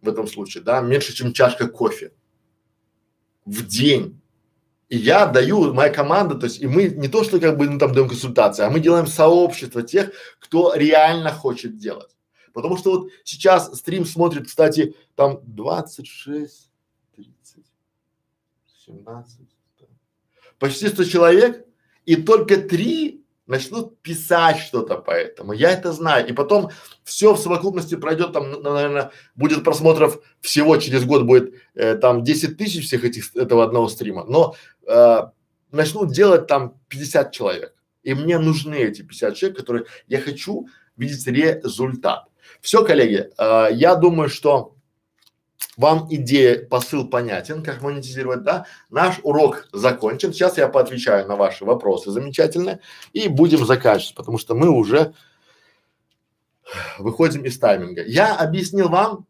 S1: в этом случае, да, меньше, чем чашка кофе в день. И я даю, моя команда, то есть, и мы не то, что как бы ну, там даем консультации, а мы делаем сообщество тех, кто реально хочет делать. Потому что вот сейчас стрим смотрит, кстати, там 26, 30, 17, почти 100 человек, и только три начнут писать что-то по этому. Я это знаю. И потом все в совокупности пройдет там, наверное, будет просмотров всего через год будет э, там 10 тысяч всех этих, этого одного стрима. Но э, начнут делать там 50 человек. И мне нужны эти 50 человек, которые я хочу видеть результат. Все, коллеги, э, я думаю, что вам идея, посыл понятен, как монетизировать, да? Наш урок закончен. Сейчас я поотвечаю на ваши вопросы замечательно и будем заканчивать, потому что мы уже выходим из тайминга. Я объяснил вам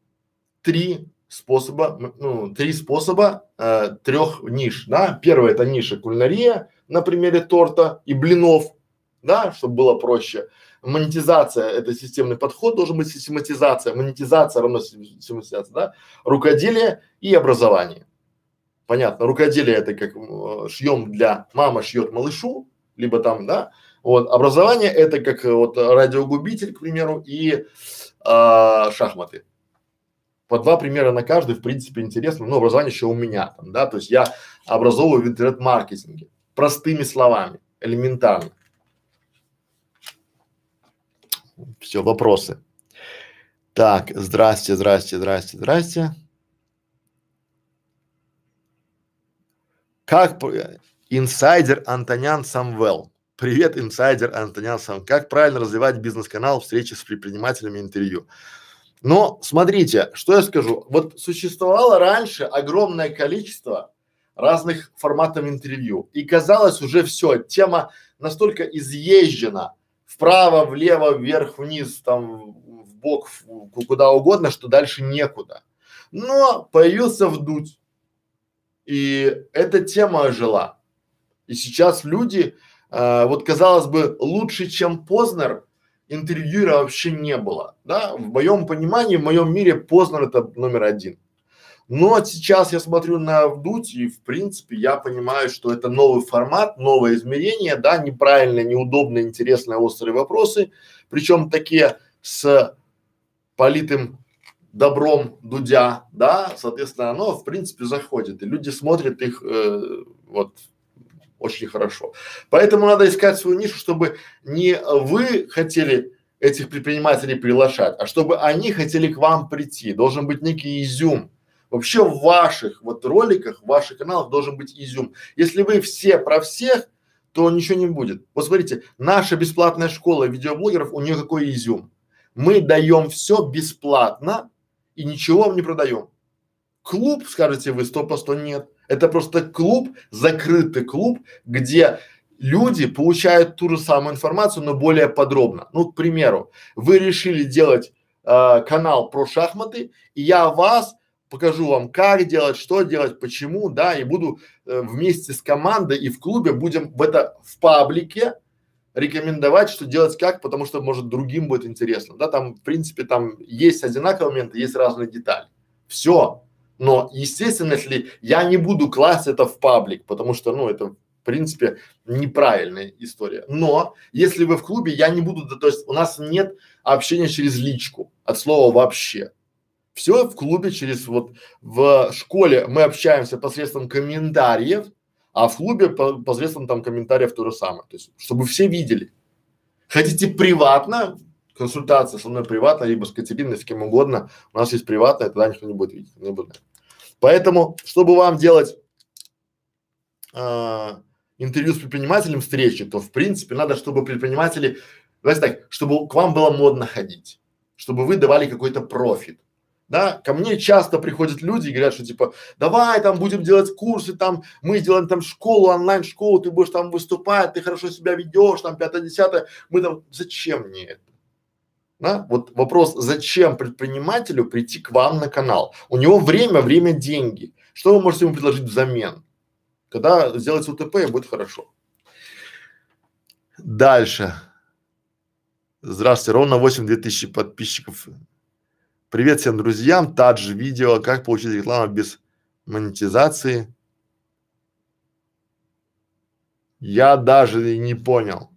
S1: три способа, ну, три способа э, трех ниш, да? Первое это ниша кулинария на примере торта и блинов, да, чтобы было проще монетизация – это системный подход, должен быть систематизация, монетизация равно систематизация, да, рукоделие и образование. Понятно, рукоделие это как э, шьем для, мама шьет малышу, либо там, да, вот, образование это как э, вот радиогубитель, к примеру, и э, шахматы. По два примера на каждый, в принципе, интересно. Ну, образование еще у меня там, да, то есть я образовываю в интернет-маркетинге. Простыми словами, элементарно. Все, вопросы. Так, здрасте, здрасте, здрасте, здрасте. Как инсайдер Антонян Самвел. Привет, инсайдер Антонян Самвел. Как правильно развивать бизнес-канал, встречи с предпринимателями, интервью? Но смотрите, что я скажу. Вот существовало раньше огромное количество разных форматов интервью. И казалось уже все, тема настолько изъезжена вправо, влево, вверх, вниз, там, в бок, куда угодно, что дальше некуда. Но появился вдуть. И эта тема ожила. И сейчас люди, э, вот казалось бы, лучше, чем Познер, интервьюера вообще не было, да, в моем понимании, в моем мире Познер это номер один. Но сейчас я смотрю на вдуть и в принципе я понимаю, что это новый формат, новое измерение, да, неправильные, неудобные, интересные, острые вопросы, причем такие с политым добром Дудя, да, соответственно, оно в принципе заходит, и люди смотрят их э, вот очень хорошо. Поэтому надо искать свою нишу, чтобы не вы хотели этих предпринимателей приглашать, а чтобы они хотели к вам прийти. Должен быть некий изюм. Вообще в ваших вот роликах, в ваших каналах должен быть изюм. Если вы все про всех, то ничего не будет. Вот смотрите, наша бесплатная школа видеоблогеров, у нее какой изюм? Мы даем все бесплатно и ничего вам не продаем. Клуб, скажете вы, сто по сто нет. Это просто клуб, закрытый клуб, где люди получают ту же самую информацию, но более подробно. Ну, к примеру, вы решили делать э, канал про шахматы, и я вас покажу вам, как делать, что делать, почему, да, и буду э, вместе с командой и в клубе будем в это в паблике рекомендовать, что делать как, потому что может другим будет интересно, да, там в принципе там есть одинаковые моменты, есть разные детали. Все, но, естественно, если я не буду класть это в паблик, потому что, ну, это в принципе неправильная история. Но если вы в клубе, я не буду, то есть у нас нет общения через личку от слова вообще. Все в клубе через вот в школе мы общаемся посредством комментариев, а в клубе по, посредством там комментариев то же самое. То есть, чтобы все видели. Хотите приватно, консультация со мной приватно, либо с Катериной, с кем угодно, у нас есть приватная, тогда никто не будет видеть, не будет. Поэтому, чтобы вам делать э, интервью с предпринимателем, встречи, то в принципе надо, чтобы предприниматели, давайте так, чтобы к вам было модно ходить, чтобы вы давали какой-то профит. Да, ко мне часто приходят люди и говорят, что типа, давай там будем делать курсы, там мы сделаем там школу, онлайн-школу, ты будешь там выступать, ты хорошо себя ведешь, там пятое-десятое, мы там, зачем мне это? Да? Вот вопрос, зачем предпринимателю прийти к вам на канал? У него время, время, деньги. Что вы можете ему предложить взамен? Когда сделается УТП, будет хорошо. Дальше. Здравствуйте, ровно 8 2000 подписчиков. Привет всем друзьям. Тадж видео, как получить рекламу без монетизации. Я даже не понял.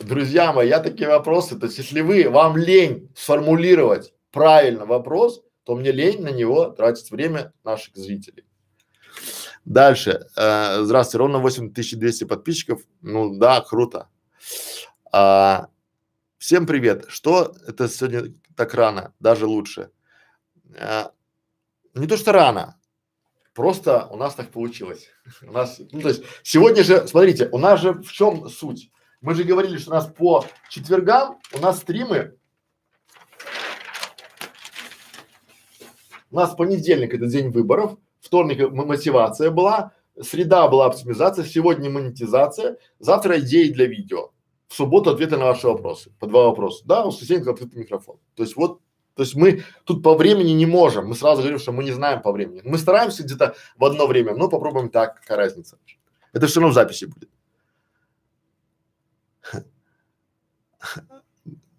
S1: Друзья мои, я такие вопросы, то есть если вы, вам лень сформулировать правильно вопрос, то мне лень на него тратить время наших зрителей. Дальше. Э, здравствуйте, ровно 8200 подписчиков. Ну да, круто. А, всем привет. Что это сегодня так рано? Даже лучше. А, не то, что рано. Просто у нас так получилось. У нас, ну то есть сегодня же, смотрите, у нас же в чем суть? Мы же говорили, что у нас по четвергам у нас стримы. У нас понедельник это день выборов, вторник мотивация была, среда была оптимизация, сегодня монетизация, завтра идеи для видео. В субботу ответы на ваши вопросы. По два вопроса. Да, у воскресенье открытый микрофон. То есть вот то есть мы тут по времени не можем. Мы сразу говорим, что мы не знаем по времени. Мы стараемся где-то в одно время, но попробуем так, какая разница. Это все равно в записи будет.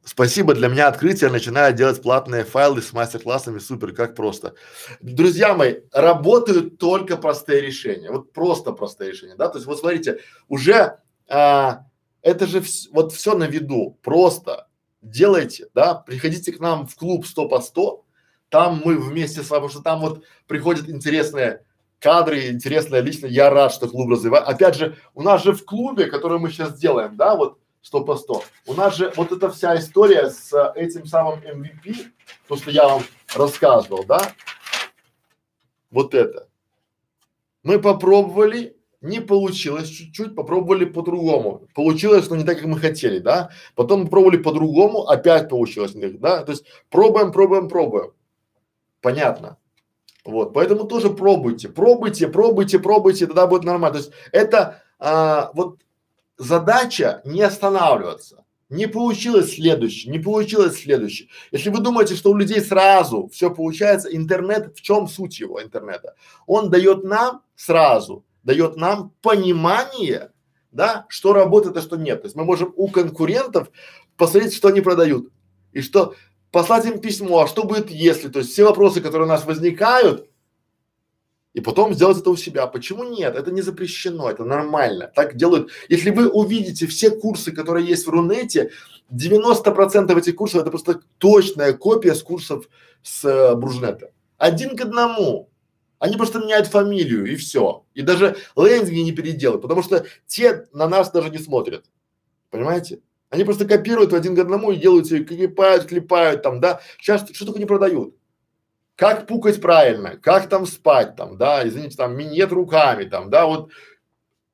S1: Спасибо, для меня открытие, начинаю делать платные файлы с мастер-классами, супер, как просто. Друзья мои, работают только простые решения, вот просто простые решения, да, то есть вот смотрите, уже а, это же вс вот все на виду, просто делайте, да, приходите к нам в клуб 100 по 100, Там мы вместе с вами, потому что там вот приходят интересные кадры, интересные лично. Я рад, что клуб развивает. Опять же, у нас же в клубе, который мы сейчас делаем, да, вот сто по сто. У нас же вот эта вся история с этим самым MVP, то, что я вам рассказывал, да, вот это. Мы попробовали, не получилось чуть-чуть, попробовали по-другому. Получилось, но не так, как мы хотели, да. Потом пробовали по-другому, опять получилось не так, да. То есть пробуем, пробуем, пробуем. Понятно. Вот, поэтому тоже пробуйте, пробуйте, пробуйте, пробуйте, тогда будет нормально. То есть это а, вот задача не останавливаться. Не получилось следующее, не получилось следующее. Если вы думаете, что у людей сразу все получается, интернет, в чем суть его интернета? Он дает нам сразу, дает нам понимание, да, что работает, а что нет. То есть мы можем у конкурентов посмотреть, что они продают. И что послать им письмо, а что будет если, то есть все вопросы, которые у нас возникают, и потом сделать это у себя. Почему нет? Это не запрещено, это нормально. Так делают. Если вы увидите все курсы, которые есть в Рунете, 90% этих курсов это просто точная копия с курсов с э, Бружнета. Один к одному. Они просто меняют фамилию и все. И даже лендинги не переделают, потому что те на нас даже не смотрят. Понимаете? Они просто копируют один к одному и делают себе, клепают, клепают там, да. Сейчас что только не продают как пукать правильно, как там спать там, да, извините, там минет руками там, да, вот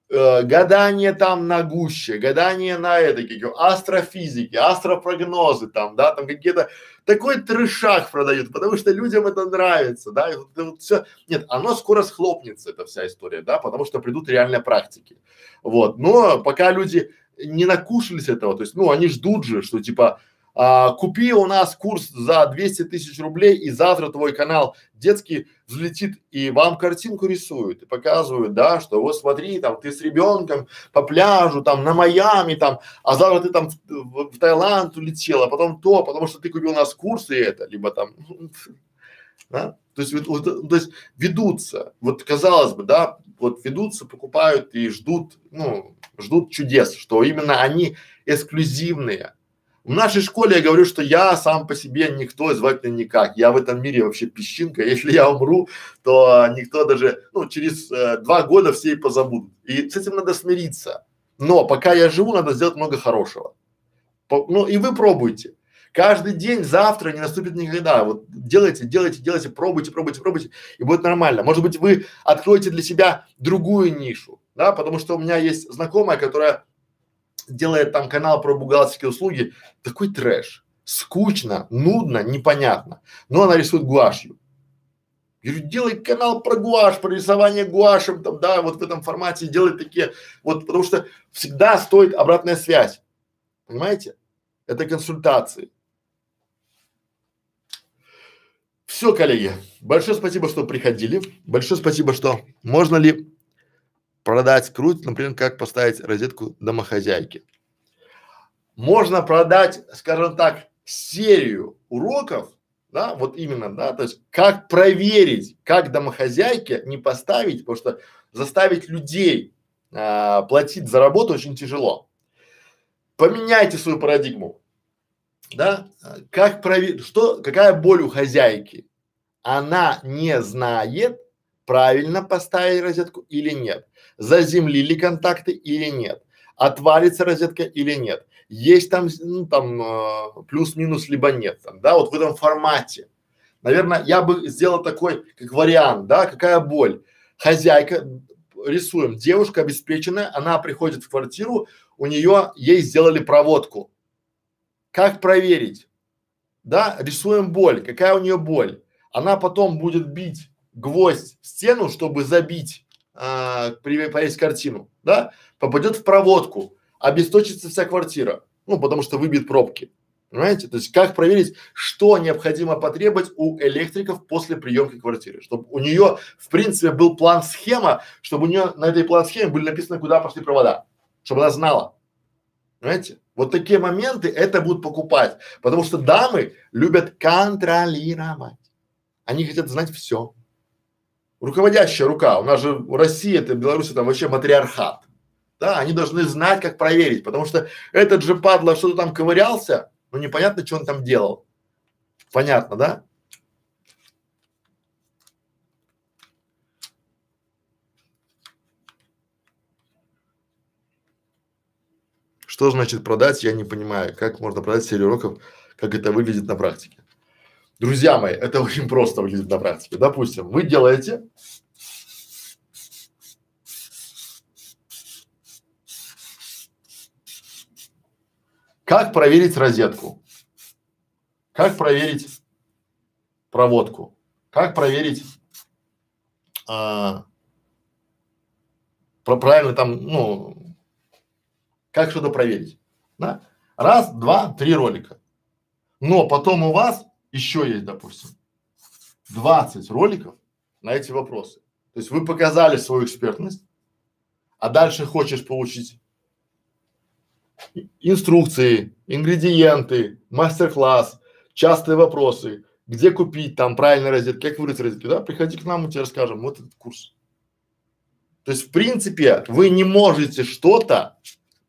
S1: э, гадание там на гуще, гадание на это, какие астрофизики, астропрогнозы там, да, там какие-то, такой трешак продают, потому что людям это нравится, да, и вот, вот все, нет, оно скоро схлопнется, эта вся история, да, потому что придут реальные практики, вот, но пока люди не накушались этого, то есть, ну, они ждут же, что типа, а, купи у нас курс за 200 тысяч рублей и завтра твой канал детский взлетит и вам картинку рисуют и показывают, да, что вот смотри, там ты с ребенком по пляжу, там на Майами, там, а завтра ты там в, в, в Таиланд улетел, а потом то, потому что ты купил у нас курс и это, либо там, да, то есть, вот, то есть ведутся, вот казалось бы, да, вот ведутся, покупают и ждут, ну, ждут чудес, что именно они эксклюзивные, в нашей школе я говорю, что я сам по себе никто, звать меня никак. Я в этом мире вообще песчинка. Если я умру, то никто даже, ну, через э, два года все и позабудут. И с этим надо смириться. Но пока я живу, надо сделать много хорошего. По, ну, и вы пробуйте. Каждый день, завтра не наступит никогда. Вот делайте, делайте, делайте, пробуйте, пробуйте, пробуйте, и будет нормально. Может быть, вы откроете для себя другую нишу, да, потому что у меня есть знакомая, которая делает там канал про бухгалтерские услуги, такой трэш. Скучно, нудно, непонятно. Но она рисует гуашью. Я говорю, делай канал про гуашь, про рисование гуашем, там, да, вот в этом формате делай такие, вот, потому что всегда стоит обратная связь. Понимаете? Это консультации. Все, коллеги, большое спасибо, что приходили. Большое спасибо, что можно ли продать круть, например, как поставить розетку домохозяйки. Можно продать, скажем так, серию уроков, да, вот именно, да, то есть как проверить, как домохозяйке не поставить, потому что заставить людей а, платить за работу очень тяжело. Поменяйте свою парадигму, да, как проверить, что, какая боль у хозяйки? Она не знает, правильно поставить розетку или нет, заземлили контакты или нет, отвалится розетка или нет, есть там, ну, там э, плюс-минус либо нет, там, да, вот в этом формате. Наверное, я бы сделал такой, как вариант, да, какая боль. Хозяйка, рисуем, девушка обеспеченная, она приходит в квартиру, у нее, ей сделали проводку. Как проверить? Да, рисуем боль, какая у нее боль. Она потом будет бить гвоздь в стену, чтобы забить, а, повесить картину, да, попадет в проводку, обесточится вся квартира, ну, потому что выбьет пробки. Понимаете? То есть как проверить, что необходимо потребовать у электриков после приемки квартиры, чтобы у нее в принципе был план схема, чтобы у нее на этой план схеме были написаны, куда пошли провода, чтобы она знала. Понимаете? Вот такие моменты это будут покупать, потому что дамы любят контролировать. Они хотят знать все руководящая рука, у нас же Россия, это Беларусь, там вообще матриархат. Да, они должны знать, как проверить, потому что этот же падла что-то там ковырялся, но непонятно, что он там делал. Понятно, да? Что значит продать, я не понимаю. Как можно продать серию уроков, как это выглядит на практике? Друзья мои, это очень просто выглядит на практике. Допустим, вы делаете Как проверить розетку? Как проверить проводку? Как проверить а, про правильно там, ну, как что-то проверить? Да? Раз, два, три ролика. Но потом у вас еще есть, допустим, 20 роликов на эти вопросы. То есть вы показали свою экспертность, а дальше хочешь получить инструкции, ингредиенты, мастер-класс, частые вопросы, где купить там правильно розетки, как выбрать розетки, да, приходи к нам, мы тебе расскажем, вот этот курс. То есть, в принципе, вы не можете что-то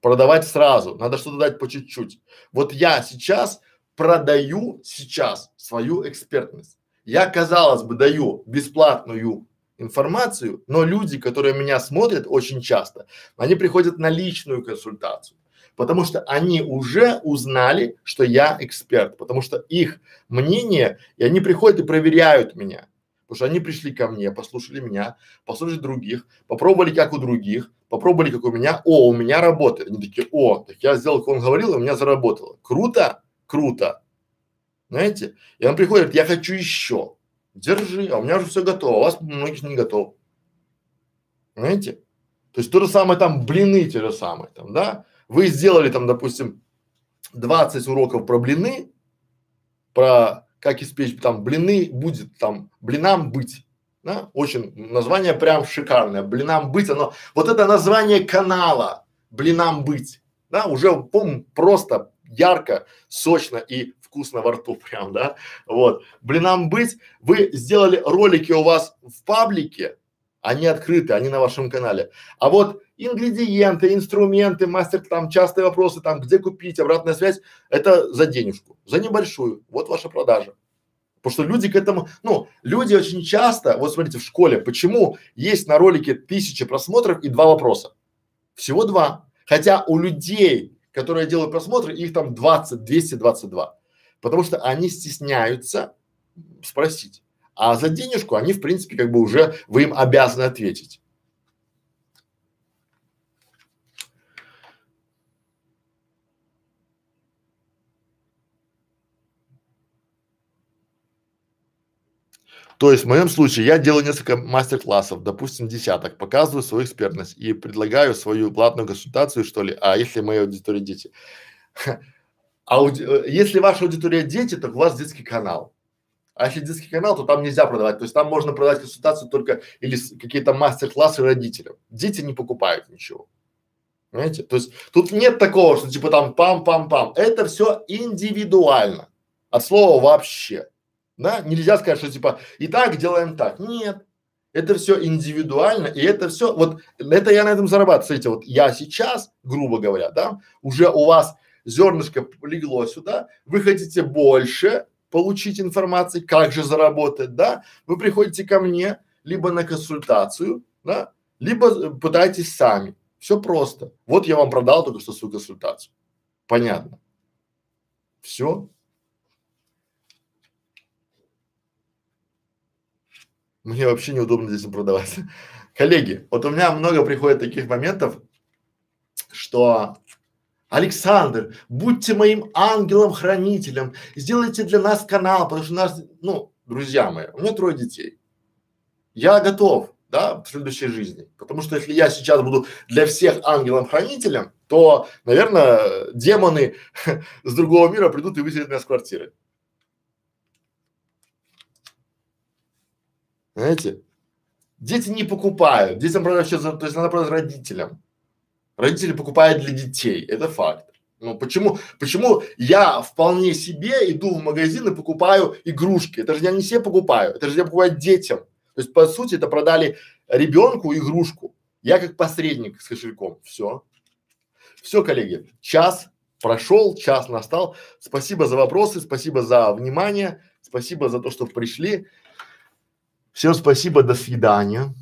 S1: продавать сразу, надо что-то дать по чуть-чуть. Вот я сейчас продаю сейчас свою экспертность. Я, казалось бы, даю бесплатную информацию, но люди, которые меня смотрят очень часто, они приходят на личную консультацию потому что они уже узнали, что я эксперт, потому что их мнение, и они приходят и проверяют меня, потому что они пришли ко мне, послушали меня, послушали других, попробовали как у других, попробовали как у меня, о, у меня работает, они такие, о, так я сделал, как он говорил, и у меня заработало, круто, круто, знаете, и он приходит, я хочу еще, держи, а у меня уже все готово, а у вас многих не готово, знаете, то есть то же самое там блины те же самые там, да, вы сделали там, допустим, 20 уроков про блины, про как испечь там блины, будет там блинам быть. Да? Очень название прям шикарное. Блинам быть, оно, вот это название канала, блинам быть, да, уже пом просто ярко, сочно и вкусно во рту прям, да, вот. Блинам быть, вы сделали ролики у вас в паблике, они открыты, они на вашем канале. А вот ингредиенты, инструменты, мастер, там частые вопросы, там где купить, обратная связь, это за денежку, за небольшую. Вот ваша продажа. Потому что люди к этому, ну, люди очень часто, вот смотрите, в школе, почему есть на ролике тысячи просмотров и два вопроса? Всего два. Хотя у людей, которые делают просмотры, их там 20, 222. Потому что они стесняются спросить. А за денежку они, в принципе, как бы уже, вы им обязаны ответить. То есть в моем случае я делаю несколько мастер-классов, допустим, десяток, показываю свою экспертность и предлагаю свою платную консультацию, что ли, а если моя аудитория дети. Э, если ваша аудитория дети, то у вас детский канал. А если детский канал, то там нельзя продавать. То есть там можно продавать консультацию только или какие-то мастер-классы родителям. Дети не покупают ничего. Понимаете? То есть тут нет такого, что типа там пам-пам-пам. Это все индивидуально. От слова вообще. Да? Нельзя сказать, что типа и так делаем так. Нет. Это все индивидуально, и это все, вот это я на этом зарабатываю. Смотрите, вот я сейчас, грубо говоря, да, уже у вас зернышко легло сюда, вы хотите больше, получить информации, как же заработать, да, вы приходите ко мне либо на консультацию, да, либо пытаетесь сами. Все просто. Вот я вам продал только что свою консультацию. Понятно. Все. Мне вообще неудобно здесь продавать. Коллеги, вот у меня много приходит таких моментов, что Александр, будьте моим ангелом-хранителем, сделайте для нас канал, потому что нас, ну, друзья мои, у меня трое детей. Я готов, да, в следующей жизни. Потому что если я сейчас буду для всех ангелом-хранителем, то, наверное, демоны с другого мира придут и выселят меня с квартиры. Знаете? Дети не покупают. Детям продать все, то есть надо продать родителям. Родители покупают для детей, это факт. Ну почему, почему я вполне себе иду в магазин и покупаю игрушки? Это же я не себе покупаю, это же я покупаю детям. То есть по сути это продали ребенку игрушку. Я как посредник с кошельком. Все. Все, коллеги. Час прошел, час настал. Спасибо за вопросы, спасибо за внимание, спасибо за то, что пришли. Всем спасибо, до свидания.